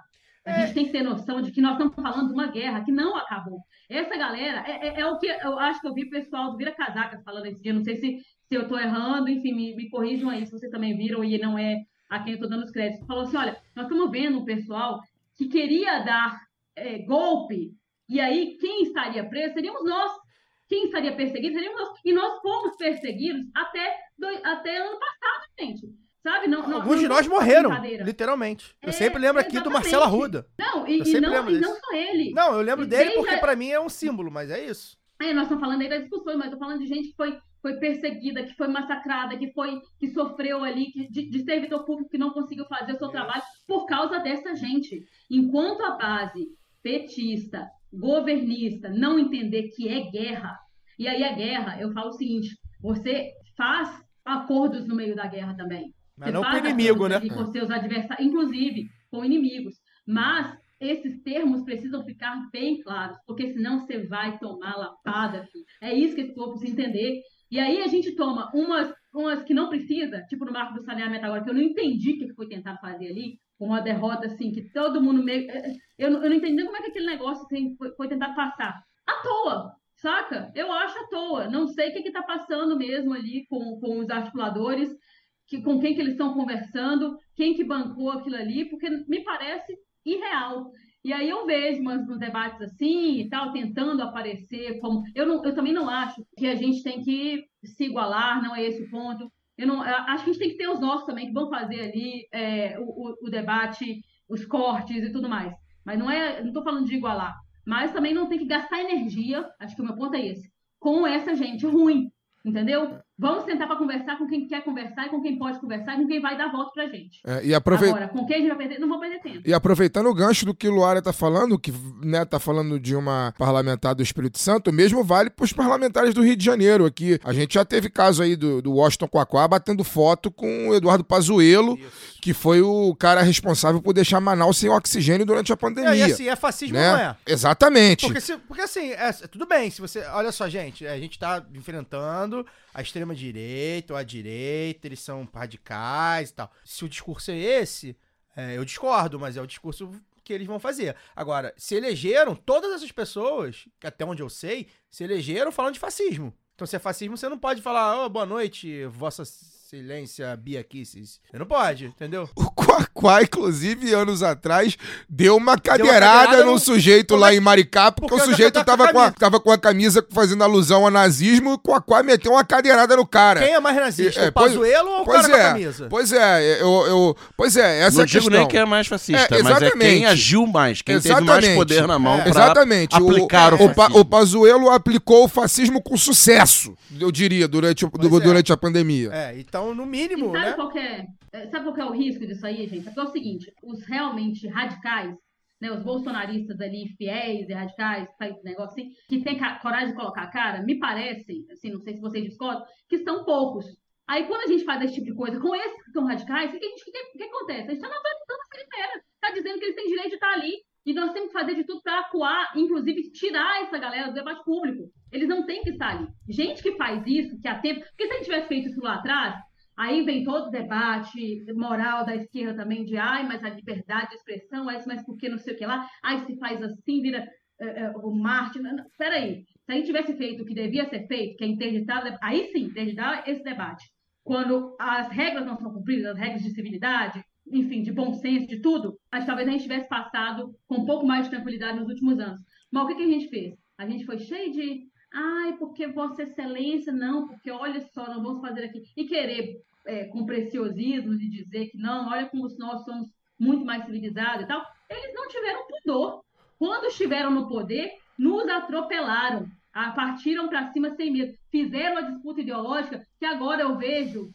A gente tem que ter noção de que nós estamos falando de uma guerra que não acabou. Essa galera é, é- é o que eu acho que eu vi o pessoal do Vira Casacas falando esse dia. Não sei se, se eu estou errando, enfim, me, me corrijam aí se vocês também viram e não é a quem eu estou dando os créditos. Falou assim: olha, nós estamos vendo um pessoal que queria dar é, golpe, e aí quem estaria preso seríamos nós. Quem estaria perseguido seríamos nós. E nós fomos perseguidos até, do- até ano passado, gente. Sabe? Não, não- Alguns não de nós morreram, literalmente. Eu É, sempre lembro aqui do exatamente. Marcelo Arruda. Não, e, Eu e não, e não só ele. Não, eu lembro E dele porque a- pra mim é um símbolo, mas é isso. É, nós estamos falando aí das discussões, mas eu tô falando de gente que foi, foi perseguida, que foi massacrada, que foi que sofreu ali, que, de, de servidor público que não conseguiu fazer o seu trabalho por causa dessa gente. Enquanto a base petista, governista, não entender que é guerra, e aí a guerra, eu falo o seguinte: você faz acordos no meio da guerra também. Mas não com o inimigo, né? Com seus adversários, inclusive com inimigos. Mas esses termos precisam ficar bem claros, porque senão você vai tomar lapada, filho. É isso que esse povo precisa entender. E aí a gente toma umas, umas que não precisa, tipo no marco do saneamento agora, que eu não entendi o que foi tentado fazer ali, com uma derrota assim, que todo mundo meio. Eu, não- eu não entendi como é que aquele negócio assim, foi, foi tentado passar. À toa, saca? Eu acho à toa. Não sei o que está passando mesmo ali com, com os articuladores, que, com quem que eles estão conversando, quem que bancou aquilo ali, porque me parece irreal. E aí eu vejo umas, uns debates assim e tal, tentando aparecer como. Eu, não, eu também não acho que a gente tem que se igualar, não é esse o ponto. Eu não, eu acho que a gente tem que ter os nossos também, que vão fazer ali é, o, o, o debate os cortes e tudo mais. Mas não é, não tô falando de igualar. Mas também não tem que gastar energia, acho que o meu ponto é esse, com essa gente ruim, entendeu? Vamos sentar para conversar com quem quer conversar e com quem pode conversar e com quem vai dar voto pra gente. É, e Agora, com quem a gente vai perder, não vou perder tempo. E aproveitando o gancho do que Luara tá falando, que né, tá falando de uma parlamentar do Espírito Santo, o mesmo vale pros parlamentares do Rio de Janeiro aqui. A gente já teve caso aí do, do Washington Quaquá batendo foto com o Eduardo Pazuello, que foi o cara responsável por deixar Manaus sem oxigênio durante a pandemia. É, e assim, é fascismo né? ou não é? Exatamente. Porque, se- porque assim, é, tudo bem, se você. Olha só, gente, a gente tá enfrentando a extrema-direita ou a direita, eles são radicais e tal. Se o discurso é esse, é, eu discordo, mas é o discurso que eles vão fazer. Agora, se elegeram, todas essas pessoas, que até onde eu sei, se elegeram falando de fascismo. Então, se é fascismo, você não pode falar, "Ô, boa noite, Vossa Excelência Bia Kisses. Você não pode, entendeu? O Quaquá, [LAUGHS] inclusive, anos atrás, deu uma cadeirada, cadeirada num no- sujeito Como lá é- em Maricá, porque, Porque o sujeito tava com a com, a, tava com a camisa fazendo alusão ao nazismo e o Quaquá meteu uma cadeirada no cara. Quem é mais nazista, É, o Pazuello ou o cara com a é, camisa? Pois é, eu, eu, pois é, essa não é a digo questão. nem quem é mais fascista, É, mas é exatamente. quem agiu mais, quem teve mais Exatamente. poder na mão É. pra Exatamente. aplicar o, o, fascismo. o Pazuello aplicou o fascismo com sucesso, eu diria, durante, o- Pois du- é. durante a pandemia. É, então, no E mínimo, sabe né? qual que é, é, sabe qual é o risco disso aí, gente? É é o seguinte, os realmente radicais, né, os bolsonaristas ali, fiéis e radicais, esse negócio assim, que tem coragem de colocar a cara, me parece, assim, não sei se vocês discordam, que são poucos. Aí quando a gente faz esse tipo de coisa com esses que são radicais, o que, a que, que acontece? A gente está na fronteira, está dizendo que eles têm direito de estar ali. E nós temos que fazer de tudo para acuar, inclusive tirar essa galera do debate público. Eles não têm que estar ali. Gente que faz isso, que há tempo. Porque se a gente tivesse feito isso lá atrás, Aí vem todo o debate moral da esquerda também de ai, mas a liberdade de expressão, ai, mas por que não sei o que lá? Ai, se faz assim, vira eh, eh, o Marte. Não, Peraí, se a gente tivesse feito o que devia ser feito, que é interditar, aí sim, interditar esse debate. Quando as regras não são cumpridas, as regras de civilidade, enfim, de bom senso, de tudo, que talvez a gente tivesse passado com um pouco mais de tranquilidade nos últimos anos. Mas o que, que a gente fez? A gente foi cheio de ai, porque Vossa Excelência, não, porque olha só, nós vamos fazer aqui. E querer, é, com preciosismo, de dizer que não, olha como nós somos muito mais civilizados e tal. Eles não tiveram pudor. Quando estiveram no poder, nos atropelaram, partiram para cima sem medo, fizeram a disputa ideológica que agora eu vejo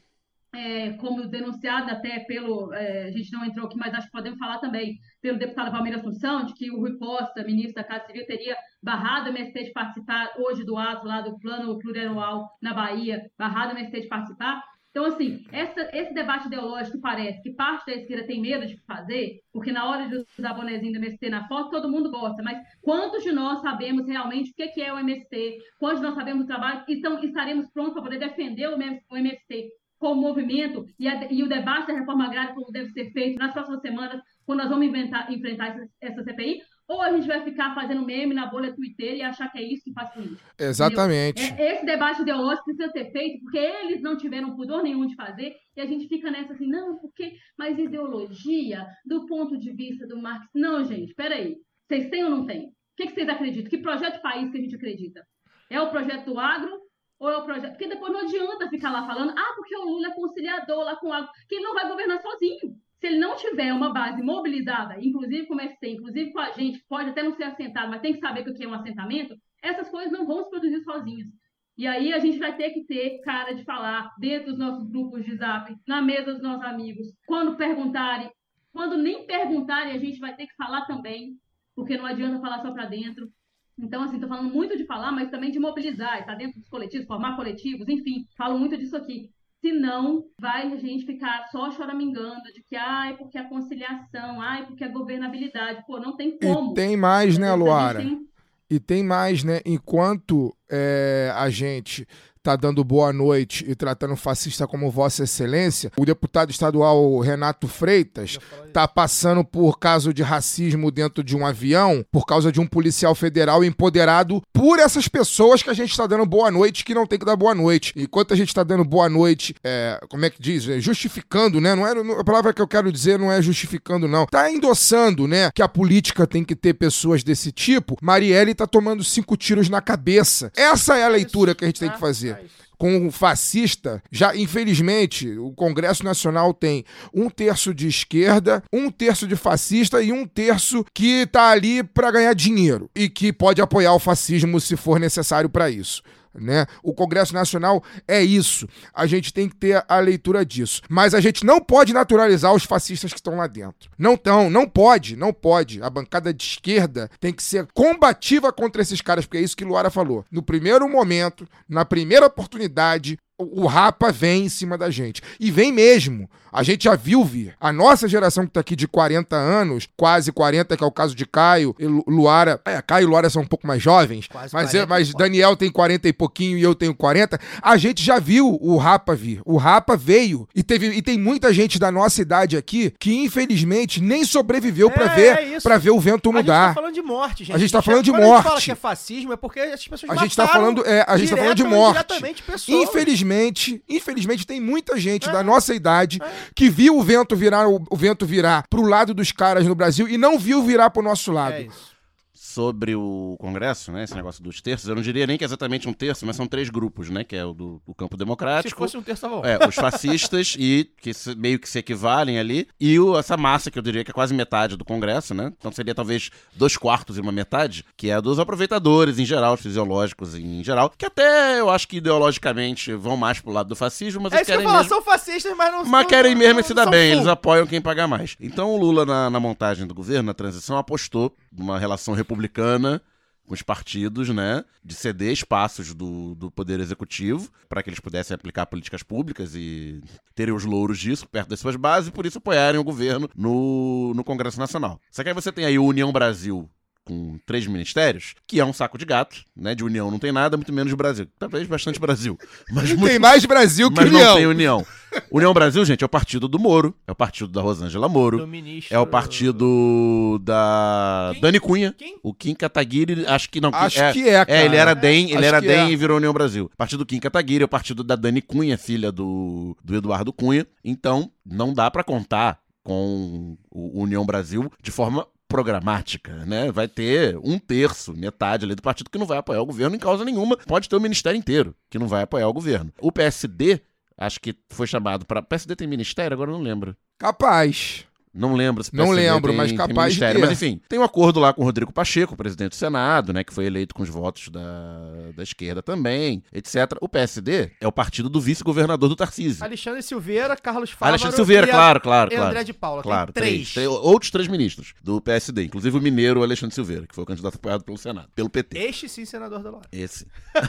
é, como denunciado até pelo, é, a gente não entrou aqui, mas acho que podemos falar também, pelo deputado Palmeiras Assunção, de que o Rui Costa, ministro da Casa Civil, teria barrado o MST de participar hoje do ato lá do plano plurianual na Bahia, barrado o MST de participar. Então, assim, essa, esse debate ideológico parece que parte da esquerda tem medo de fazer, porque na hora de usar bonezinho do MST na foto, todo mundo gosta, mas quantos de nós sabemos realmente o que que é o MST? Quantos de nós sabemos o trabalho? Então, estaremos prontos para poder defender o MST como movimento e, a, e, o debate da reforma agrária como deve ser feito nas próximas semanas, quando nós vamos inventar, enfrentar essa, essa, CPI, ou a gente vai ficar fazendo meme na bolha Twitter e achar que é isso que faz política. Exatamente. É, esse debate ideológico precisa ser feito porque eles não tiveram pudor nenhum de fazer e a gente fica nessa assim, não, porque, mas ideologia, do ponto de vista do Marx, não, gente, peraí, vocês têm ou não têm? O que, que vocês acreditam? Que projeto de país que a gente acredita? É o projeto do agro ou é o projeto. Porque depois não adianta ficar lá falando, ah, porque o Lula é conciliador lá com o agro, que ele não vai governar sozinho. Se ele não tiver uma base mobilizada, inclusive com o MST, inclusive com a gente, pode até não ser assentado, mas tem que saber o que é um assentamento, essas coisas não vão se produzir sozinhas. E aí a gente vai ter que ter cara de falar dentro dos nossos grupos de zap, na mesa dos nossos amigos, quando perguntarem, quando nem perguntarem, a gente vai ter que falar também, porque não adianta falar só para dentro. Então, assim, estou falando muito de falar, mas também de mobilizar, estar dentro dos coletivos, formar coletivos, enfim, falo muito disso aqui. Senão, vai a gente ficar só choramingando de que, ai, porque a conciliação, ai, porque a governabilidade. Pô, não tem como. E tem mais, né, Luara? tem- E tem mais, né? Enquanto é, a gente tá dando boa noite e tratando fascista como Vossa Excelência, o deputado estadual Renato Freitas tá passando por caso de racismo dentro de um avião por causa de um policial federal empoderado por essas pessoas que a gente tá dando boa noite que não tem que dar boa noite. Enquanto a gente tá dando boa noite, é, como é que diz? É, justificando, né? Não é, a palavra que eu quero dizer não é justificando, não. Tá endossando, né? Que a política tem que ter pessoas desse tipo. Marielle tá tomando cinco tiros na cabeça. Essa é a leitura que a gente tem que fazer. Com o fascista, já infelizmente o Congresso Nacional tem um terço de esquerda, um terço de fascista e um terço que tá ali para ganhar dinheiro e que pode apoiar o fascismo se for necessário para isso. Né? O Congresso Nacional é isso. A gente tem que ter a leitura disso. Mas a gente não pode naturalizar os fascistas que estão lá dentro. Não estão, não pode, não pode. A bancada de esquerda tem que ser combativa contra esses caras, porque é isso que Luara falou. No primeiro momento, na primeira oportunidade, o o Rapa vem em cima da gente. E vem mesmo. A gente já viu vir. A nossa geração que tá aqui de 40 anos, quase 40, que é o caso de Caio e Lu- Luara. É, Caio e Luara são um pouco mais jovens. Quase mas, 40, mas pô. Daniel tem 40 e pouquinho e eu tenho 40. A gente já viu o Rapa vir. O Rapa veio. E, teve, e tem muita gente da nossa idade aqui que, infelizmente, nem sobreviveu pra É, ver, é pra ver o vento A gente mudar. tá falando de morte, gente. A gente tá falando de quando A gente fala morte. que é fascismo é porque as pessoas A gente tá falando, é, a gente tá falando de morte. pessoas. Infelizmente, infelizmente tem muita gente É. da nossa idade que viu o vento virar o, vento virar pro lado dos caras no Brasil e não viu virar pro nosso lado. É. Sobre o Congresso, né? Esse negócio dos terços, eu não diria nem que é exatamente um terço, mas são três grupos, né? Que é o do, do campo Se democrático. fosse um terço, tava bom. É, os fascistas [LAUGHS] e que se- meio que se equivalem ali, e o- essa massa que eu diria que é quase metade do Congresso, né? Então seria talvez dois quartos e uma metade, que é dos aproveitadores em geral, os fisiológicos em geral, que até eu acho que ideologicamente vão mais pro lado do fascismo, mas É eles isso que eu querem falar, mesmo... são fascistas, mas não Mas querem mesmo não se dar bem, eles apoiam quem paga mais. Então o Lula, na, na montagem do governo, na transição, apostou numa relação republicana com os partidos, né, de ceder espaços do, do Poder Executivo para que eles pudessem aplicar políticas públicas e terem os louros disso perto das suas bases e por isso apoiarem o governo no, no Congresso Nacional. Só que aí você tem aí o União Brasil com três ministérios, que é um saco de gato, né? De União não tem nada, muito menos Brasil. Talvez bastante Brasil. [LAUGHS] Mas muito Tem mais Brasil que mas União. não tem união. União Brasil, gente, é o partido do Moro, é o partido da Rosângela Moro, Do ministro... é o partido da Quem? Dani Cunha. Quem? O Kim Kataguiri, acho que não. Acho é, que é, cara. É, ele era DEM, ele Acho era que DEM é. e virou União Brasil. O partido do Kim Kataguiri é o partido da Dani Cunha, filha do, do Eduardo Cunha. Então, não dá pra contar com o União Brasil de forma programática, né? Vai ter um terço, metade ali do partido que não vai apoiar o governo em causa nenhuma. Pode ter o ministério inteiro que não vai apoiar o governo. O PSD, acho que foi chamado para PSD tem ministério, agora não lembro. Capaz. Não lembro se Não PSD lembro, tem- mas tem capaz de ter. Mas enfim, tem um acordo lá com o Rodrigo Pacheco, presidente do Senado, né? Que foi eleito com os votos da, da esquerda também, etc. O PSD é o partido do vice-governador do Tarcísio. Alexandre Silveira, Carlos Fávaro... Alexandre Silveira, e a- claro, claro, e claro. André de Paula. Claro, tem três. três. Tem outros três ministros do PSD, inclusive o mineiro Alexandre Silveira, que foi o candidato apoiado pelo Senado, pelo PT. Este sim, senador da Lora. Esse. [LAUGHS]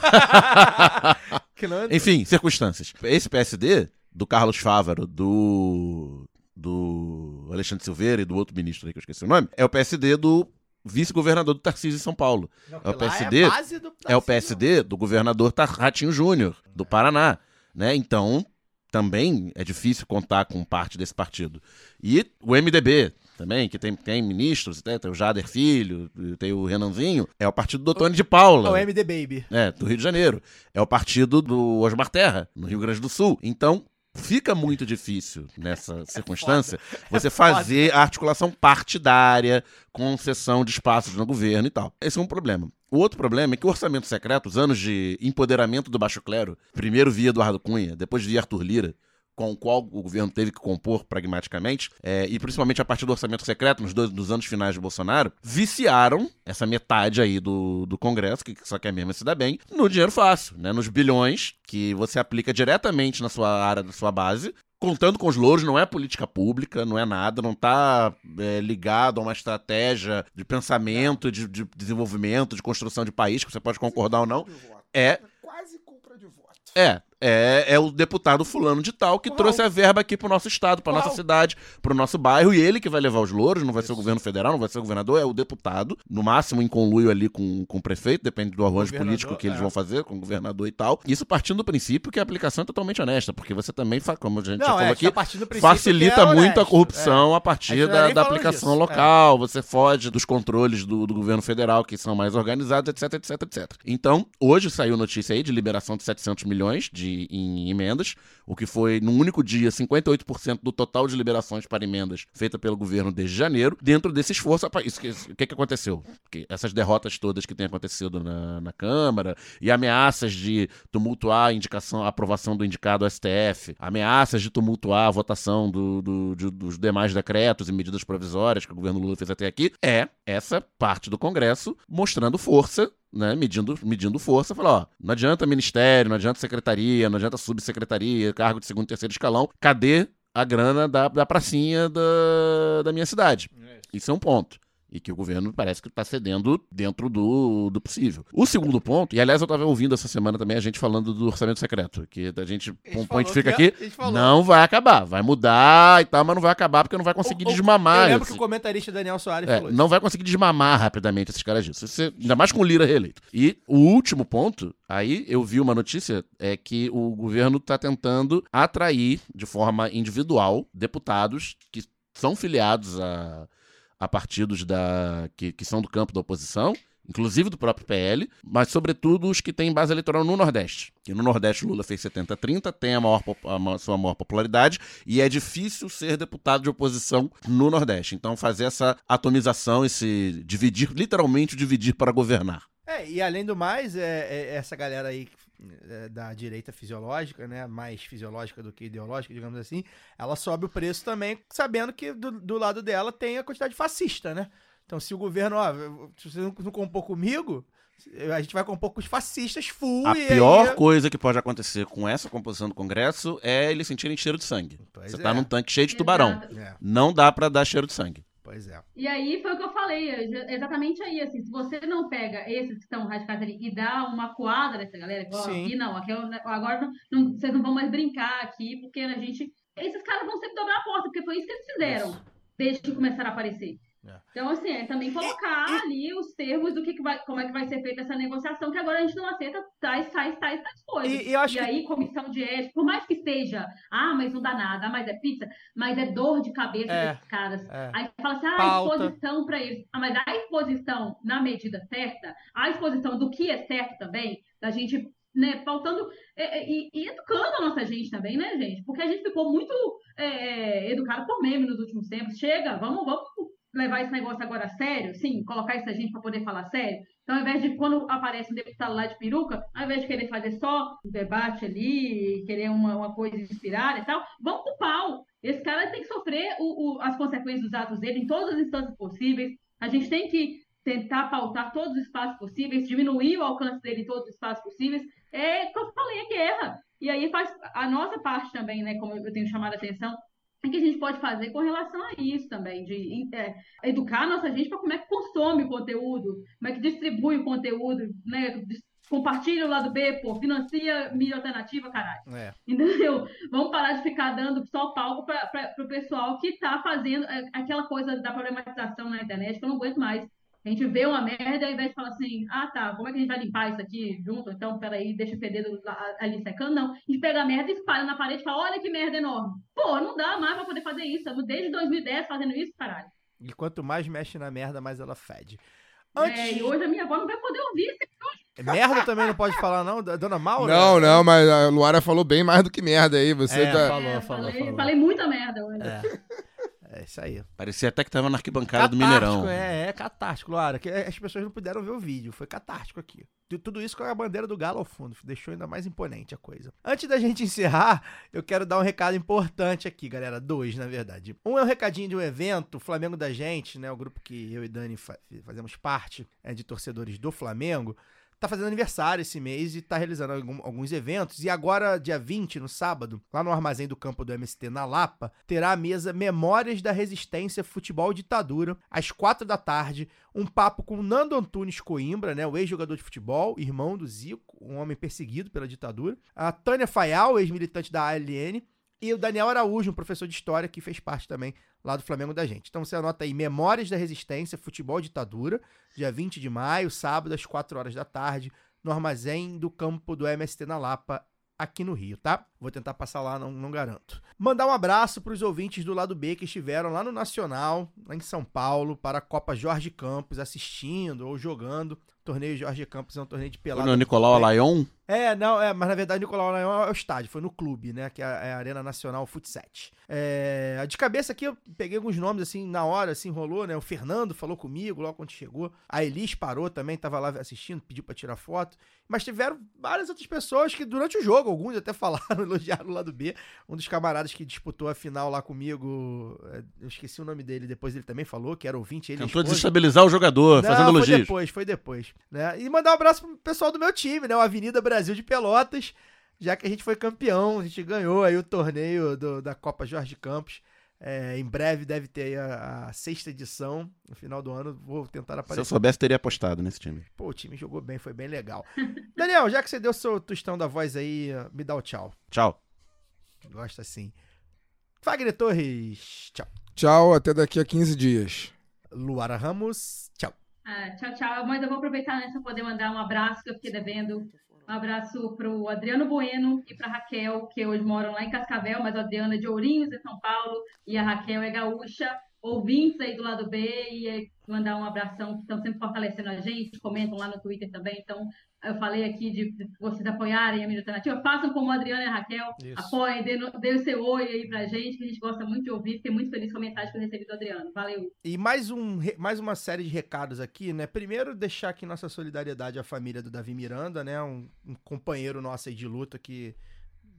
Enfim, circunstâncias. Esse PSD, do Carlos Fávaro, do, do Alexandre Silveira e do outro ministro aí que eu esqueci o nome, é o PSD do vice-governador do Tarcísio em São Paulo. Não, é o PSD, do É o. PSD do governador Ratinho Júnior, do Paraná. Né? Então, também é difícil contar com parte desse partido. E o MDB também, que tem, tem ministros, né? tem o Jader Filho, tem o Renanzinho, é o partido do Tony de Paula. É o MD Baby. É, do Rio de Janeiro. É o partido do Osmar Terra, no Rio Grande do Sul. Então, fica muito difícil nessa circunstância você fazer a articulação partidária com cessão de espaços no governo e tal. Esse é um problema. O outro problema é que o orçamento secreto, os anos de empoderamento do baixo clero, primeiro via Eduardo Cunha, depois via Arthur Lira, com o qual o governo teve que compor pragmaticamente, é, e principalmente a partir do orçamento secreto, nos, dois, nos anos finais de Bolsonaro, viciaram essa metade aí do, do Congresso, que só quer mesmo se dar bem, no dinheiro fácil, né? Nos bilhões que você aplica diretamente na sua área, da sua base, contando com os louros, não é política pública, não é nada, não está ligado a uma estratégia de pensamento, de, de desenvolvimento, de construção de país, que você pode concordar ou não. É Quase compra de voto. é, é, é o deputado fulano de tal que Uau. trouxe a verba aqui pro nosso estado, pra nossa Uau. cidade, pro nosso bairro, e ele que vai levar os louros, não vai ser o governo federal, não vai ser o governador, é o deputado, no máximo em conluio ali com, com o prefeito, depende do arranjo político que eles é. vão fazer, com o governador e tal. Isso partindo do princípio que a aplicação é totalmente honesta, porque você também, como a gente já Não, falou é, aqui, tá facilita é muito a corrupção a A partir gente não é da, da aplicação disso, local, você foge dos controles do, do governo federal, que são mais organizados, etc, etc, etc. Então, hoje saiu notícia aí de liberação de 700 milhões de de, em emendas, o que foi, num único dia, 58% do total de liberações para emendas feita pelo governo desde janeiro. Dentro desse esforço, isso o que, que aconteceu? Que essas derrotas todas que têm acontecido na, na Câmara e ameaças de tumultuar a indicação, a aprovação do indicado STF, ameaças de tumultuar a votação do- do- de- dos demais decretos e medidas provisórias que o governo Lula fez até aqui, é essa parte do Congresso mostrando força né, medindo, medindo força, falar, ó, não adianta ministério, não adianta secretaria, não adianta subsecretaria, cargo de segundo e terceiro escalão, cadê a grana da, da pracinha da, da minha cidade? Isso é um ponto. E que o governo parece que está cedendo dentro do, do possível. O segundo ponto, e aliás eu estava ouvindo essa semana também a gente falando do orçamento secreto, que a gente falou pontifica que é- aqui, não vai acabar, vai mudar e tal, mas não vai acabar porque não vai conseguir O- desmamar. Eu lembro esse- que o comentarista Daniel Soares é, falou isso. não vai conseguir desmamar rapidamente esses caras disso. Isso é- ainda mais com o Lira reeleito. E o último ponto, aí eu vi uma notícia, é que o governo está tentando atrair de forma individual deputados que são filiados a, a partidos da, que, que são do campo da oposição. Inclusive do próprio PL, mas sobretudo os que têm base eleitoral no Nordeste. Que no Nordeste Lula fez 70-30, tem a, maior, a sua maior popularidade, e é difícil ser deputado de oposição no Nordeste. Então, fazer essa atomização e se dividir, literalmente dividir para governar. É, e além do mais, é, é essa galera aí da direita fisiológica, né? Mais fisiológica do que ideológica, digamos assim, ela sobe o preço também, sabendo que do, do lado dela tem a quantidade fascista, né? Então, se o governo, ó, se você não, compor comigo, a gente vai compor com os fascistas full A e pior aí... coisa que pode acontecer com essa composição do Congresso é eles sentirem cheiro de sangue. Pois Você é. tá num tanque cheio de tubarão. É, Não dá pra dar cheiro de sangue. Pois é. E aí foi o que eu falei, é exatamente aí, assim, se você não pega esses que estão radicais ali e dá uma coada nessa galera, igual Sim. aqui não, aqui eu- agora não, não- vocês não vão mais brincar aqui, porque a gente, esses caras vão sempre dobrar a porta, porque foi isso que eles fizeram, desde que começaram a aparecer. É. Então, assim, é também colocar ali os termos do que, que vai, como é que vai ser feita essa negociação, que agora a gente não aceita tais, tais, tais, tais coisas. E- e eu acho que- aí, comissão de ética, por mais que seja, ah, mas não dá nada, ah, mas é pizza, mas é dor de cabeça É, desses caras. é. Aí fala assim, ah, Pauta. exposição para eles. Ah, mas a exposição na medida certa, a exposição do que é certo também, da gente, né, pautando é, é, e, e educando a nossa gente também, né, gente? Porque a gente ficou muito é, educado por meme nos últimos tempos. Chega, vamos, vamos levar esse negócio agora a sério, sim, colocar essa gente para poder falar sério. Então, ao invés de, quando aparece um deputado lá de peruca, ao invés de querer fazer só um debate ali, querer uma, uma coisa inspirada e tal, vamos pro pau. Esse cara tem que sofrer o- o- as consequências dos atos dele em todas as instâncias possíveis. A gente tem que tentar pautar todos os espaços possíveis, diminuir o alcance dele em todos os espaços possíveis. É, como eu falei, é guerra. E aí faz a nossa parte também, né, como eu tenho chamado a atenção, o que a gente pode fazer com relação a isso também, de é, educar a nossa gente para como é que consome o conteúdo, como é que distribui o conteúdo, né? Compartilha o lado B, pô, financia mídia alternativa, caralho. É. Entendeu? Vamos parar de ficar dando só palco para o pessoal que está fazendo é, aquela coisa da problematização na internet que eu não aguento mais. A gente vê uma merda ao invés de falar assim, ah tá, como é que a gente vai limpar isso aqui junto? Então, peraí, deixa feder do- lá- ali secando. Não, a gente pega a merda e espalha na parede e fala, olha que merda enorme. Pô, não dá mais pra poder fazer isso. Eu desde 2010 fazendo isso, caralho. E quanto mais mexe na merda, mais ela fede. É, Antes. e hoje a minha avó não vai poder ouvir isso. Merda também não pode falar, não? Dona Maura? Não, não, mas a Luara falou bem mais do que merda aí. Você É, tá. Falou, É, falou, falei, falou. falei muita merda hoje. É. É isso aí. Parecia até que tava na arquibancada do Mineirão. É, é catártico. Que as pessoas não puderam ver o vídeo. Foi catártico aqui. Tu- Tudo isso com a bandeira do Galo ao fundo. Deixou ainda mais imponente a coisa. Antes da gente encerrar, eu quero dar um recado importante aqui, galera. Dois, na verdade. Um é um recadinho de um evento, o Flamengo da Gente, né? O grupo que eu e Dani fa- fazemos parte é, de torcedores do Flamengo. Tá fazendo aniversário esse mês e tá realizando algum- alguns eventos. E agora, dia 20, no sábado, lá no armazém do campo do MST na Lapa, terá a mesa Memórias da Resistência Futebol Ditadura, às quatro da tarde. Um papo com Nando Antunes Coimbra, né, o ex-jogador de futebol, irmão do Zico, um homem perseguido pela ditadura. A Tânia Fayal, ex-militante da ALN. E o Daniel Araújo, um professor de história que fez parte também lá do Flamengo da gente. Então você anota aí Memórias da Resistência, Futebol Ditadura, dia 20 de maio, sábado, às 4 horas da tarde, no armazém do campo do MST na Lapa, aqui no Rio, tá? Vou tentar passar lá, não, não garanto. Mandar um abraço para os ouvintes do lado B que estiveram lá no Nacional, lá em São Paulo, para a Copa Jorge Campos, assistindo ou jogando. Torneio Jorge Campos é um torneio de Foi pelada. no Nicolau Alayon? É, não, é, mas na verdade Nicolau Laion é o estádio, foi no clube, né? Que é a, é Arena Nacional Futset. É, de cabeça aqui eu peguei alguns nomes assim, na hora, assim, rolou, né? O Fernando falou comigo logo quando chegou. A Elis parou também, tava lá assistindo, pediu pra tirar foto. Mas tiveram várias outras pessoas que durante o jogo, alguns até [LAUGHS] falaram, elogiaram o lado B. Um dos camaradas que disputou a final lá comigo, é, eu esqueci o nome dele, depois ele também falou, que era ouvinte, ele Tentou desestabilizar o jogador, Não, fazendo foi elogios. depois, foi depois. Né? E mandar um abraço pro pessoal do meu time, né? O Avenida Brasil de Pelotas, já que a gente foi campeão, a gente ganhou aí o torneio do- da Copa Jorge Campos. É, em breve deve ter aí a, a sexta edição, no final do ano, vou tentar Se eu aparecer. soubesse, teria apostado nesse time. Pô, o time jogou bem, foi bem legal. [LAUGHS] Daniel, já que você deu seu tostão da voz aí, me dá o tchau. Tchau. Gosta assim. Fagner Torres, tchau. Tchau, até daqui a 15 dias. Luara Ramos, tchau. Ah, tchau, tchau. Mas eu vou aproveitar antes para poder mandar um abraço que eu fiquei devendo. Um abraço para o Adriano Bueno e para Raquel, que hoje moram lá em Cascavel, mas o Adriano é de Ourinhos, em São Paulo, e a Raquel é gaúcha. Ouvintes aí do lado B, e mandar um abração, que estão sempre fortalecendo a gente, comentam lá no Twitter também. Então, eu falei aqui de vocês apoiarem a mídia alternativa. Façam como o Adriano e a Raquel, Isso. apoiem, dê, dê o seu oi aí pra gente, que a gente gosta muito de ouvir. Fiquei muito feliz com a mensagem que eu recebi do Adriano. Valeu! E mais, um, mais uma série de recados aqui, né? Primeiro, deixar aqui nossa solidariedade à família do Davi Miranda, né? Um, um companheiro nosso aí de luta que,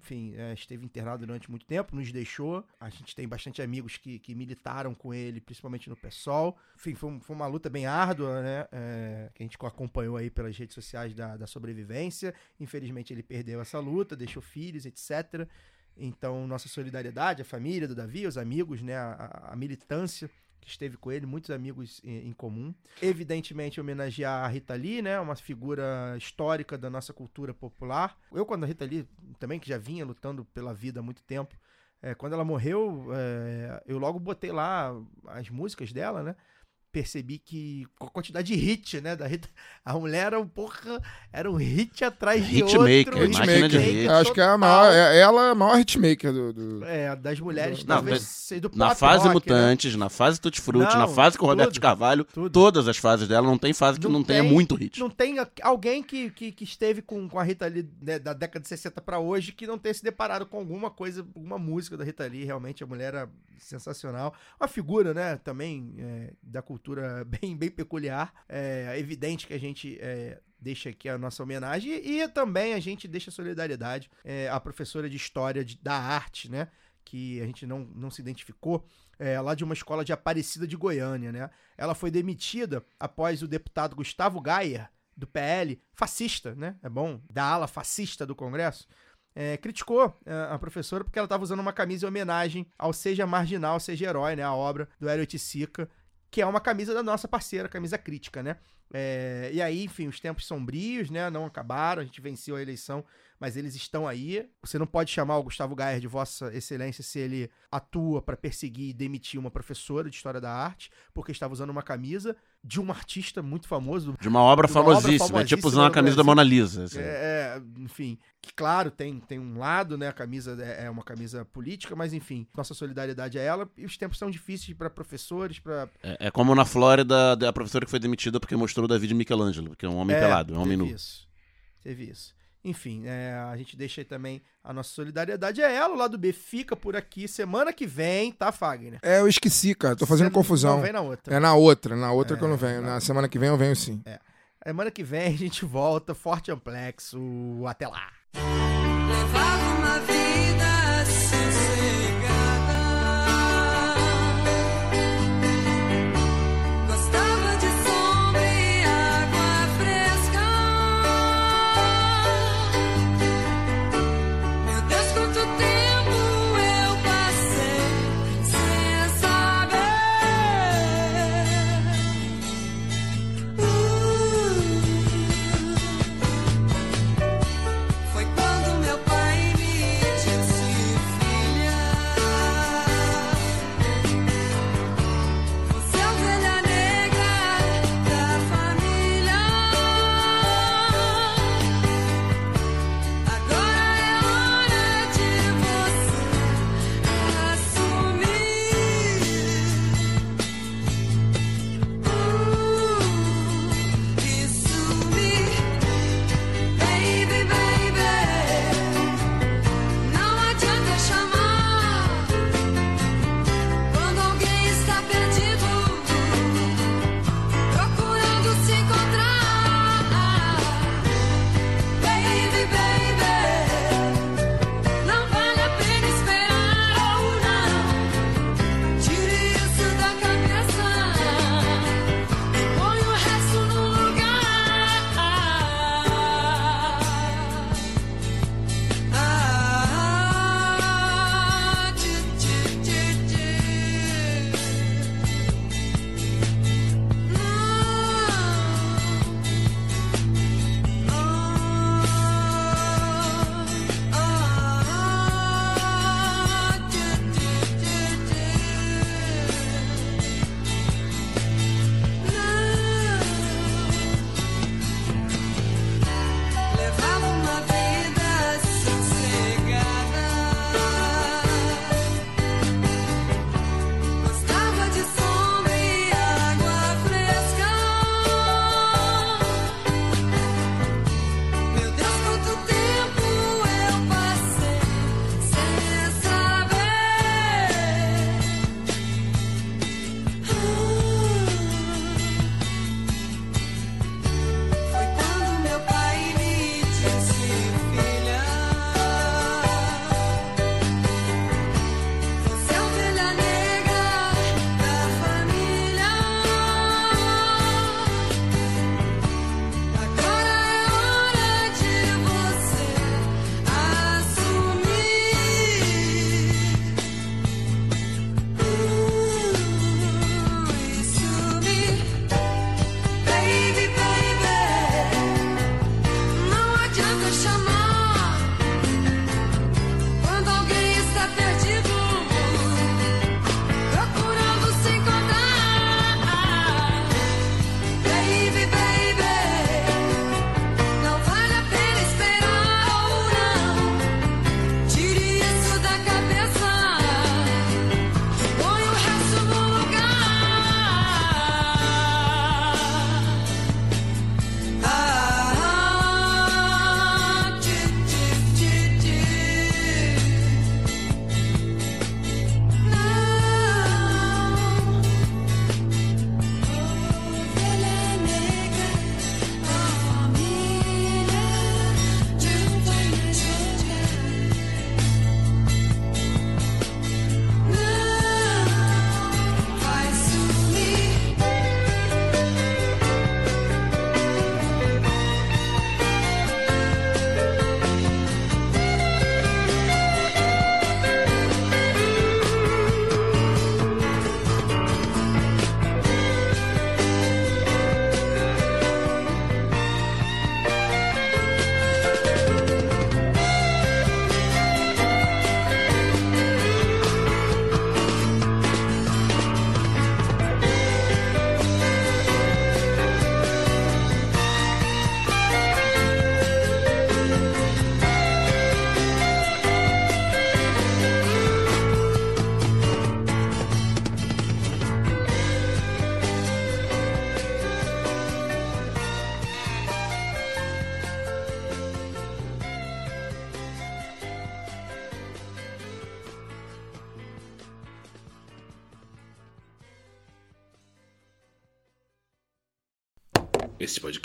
enfim, é, esteve internado durante muito tempo, nos deixou. A gente tem bastante amigos que, que militaram com ele, principalmente no PSOL. Enfim, foi, foi uma luta bem árdua, né? É, que a gente acompanhou aí pelas redes sociais da, da sobrevivência. Infelizmente, ele perdeu essa luta, deixou filhos, etc. Então, nossa solidariedade à família do Davi, aos amigos, né? A, a- a militância que esteve com ele, muitos amigos em, em comum. Evidentemente, homenagear a Rita Lee, né? Uma figura histórica da nossa cultura popular. Eu, quando a Rita Lee, também, que já vinha lutando pela vida há muito tempo, é, quando ela morreu, é, eu logo botei lá as músicas dela, né? Percebi que com a quantidade de hit, né, da Rita, a mulher era um porra, era um hit atrás de Hitmaker, outro. máquina de hit. Acho que é a maior, é, ela é a maior hitmaker do. do- É, das mulheres, Não, talvez seja do Na fase rock, né? Mutantes, na fase Tutti Frutti, Não, na fase com o Roberto tudo, Carvalho, tudo. todas as fases dela, não tem fase que Não não, tenha tem- muito hit. Não tem alguém que, que, que esteve com, com a Rita Lee né, da década de 60 pra hoje que não tenha se deparado com alguma coisa, alguma música da Rita Lee. Realmente a mulher era sensacional. Uma figura, né, também é, da cultura [LAUGHS] bem, bem peculiar. É evidente que a gente é, deixa aqui a nossa homenagem e, e também a gente deixa solidariedade é, à professora de História de- da Arte, né? Que a gente não, não se identificou, é, lá de uma escola de Aparecida de Goiânia, né? Ela foi demitida após o deputado Gustavo Gayer, do PL, fascista, né? É bom, da ala fascista do Congresso, é, criticou é, a professora porque ela estava usando uma camisa em homenagem ao Seja Marginal, Seja Herói, né? A obra do Hélio Oiticica, que é uma camisa da nossa parceira, camisa crítica, né? É, e aí, enfim, os tempos sombrios, né? Não acabaram, a gente venceu a eleição, mas eles estão aí. Você não pode chamar o Gustavo Gayer de Vossa Excelência se ele atua para perseguir e demitir uma professora de História da Arte, porque estava usando uma camisa de um artista muito famoso, De uma obra De uma obra famosíssima, é tipo famosíssima usando a no camisa da Brasil. Mona Lisa. assim. é, é, enfim, que claro, tem, tem um lado, né? A camisa é, é uma camisa política, mas enfim, nossa solidariedade a ela. E os tempos são difíceis para professores, para É, é como na Flórida, a professora que foi demitida porque mostrou o David Michelangelo, porque é um homem pelado, é um homem teve nu. Isso. Teve isso. Enfim, é, a gente deixa aí também a nossa solidariedade a ela. O lado B fica por aqui semana que vem, tá, Fagner? É, eu esqueci, cara. Tô fazendo Você confusão. Não vem na outra. É na outra, na outra que eu não É, venho. na- Na semana que vem eu venho sim. Semana que vem a gente volta, forte e amplexo. Até lá.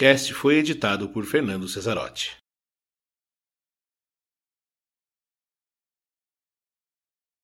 Podcast foi editado por Fernando Cesarotti.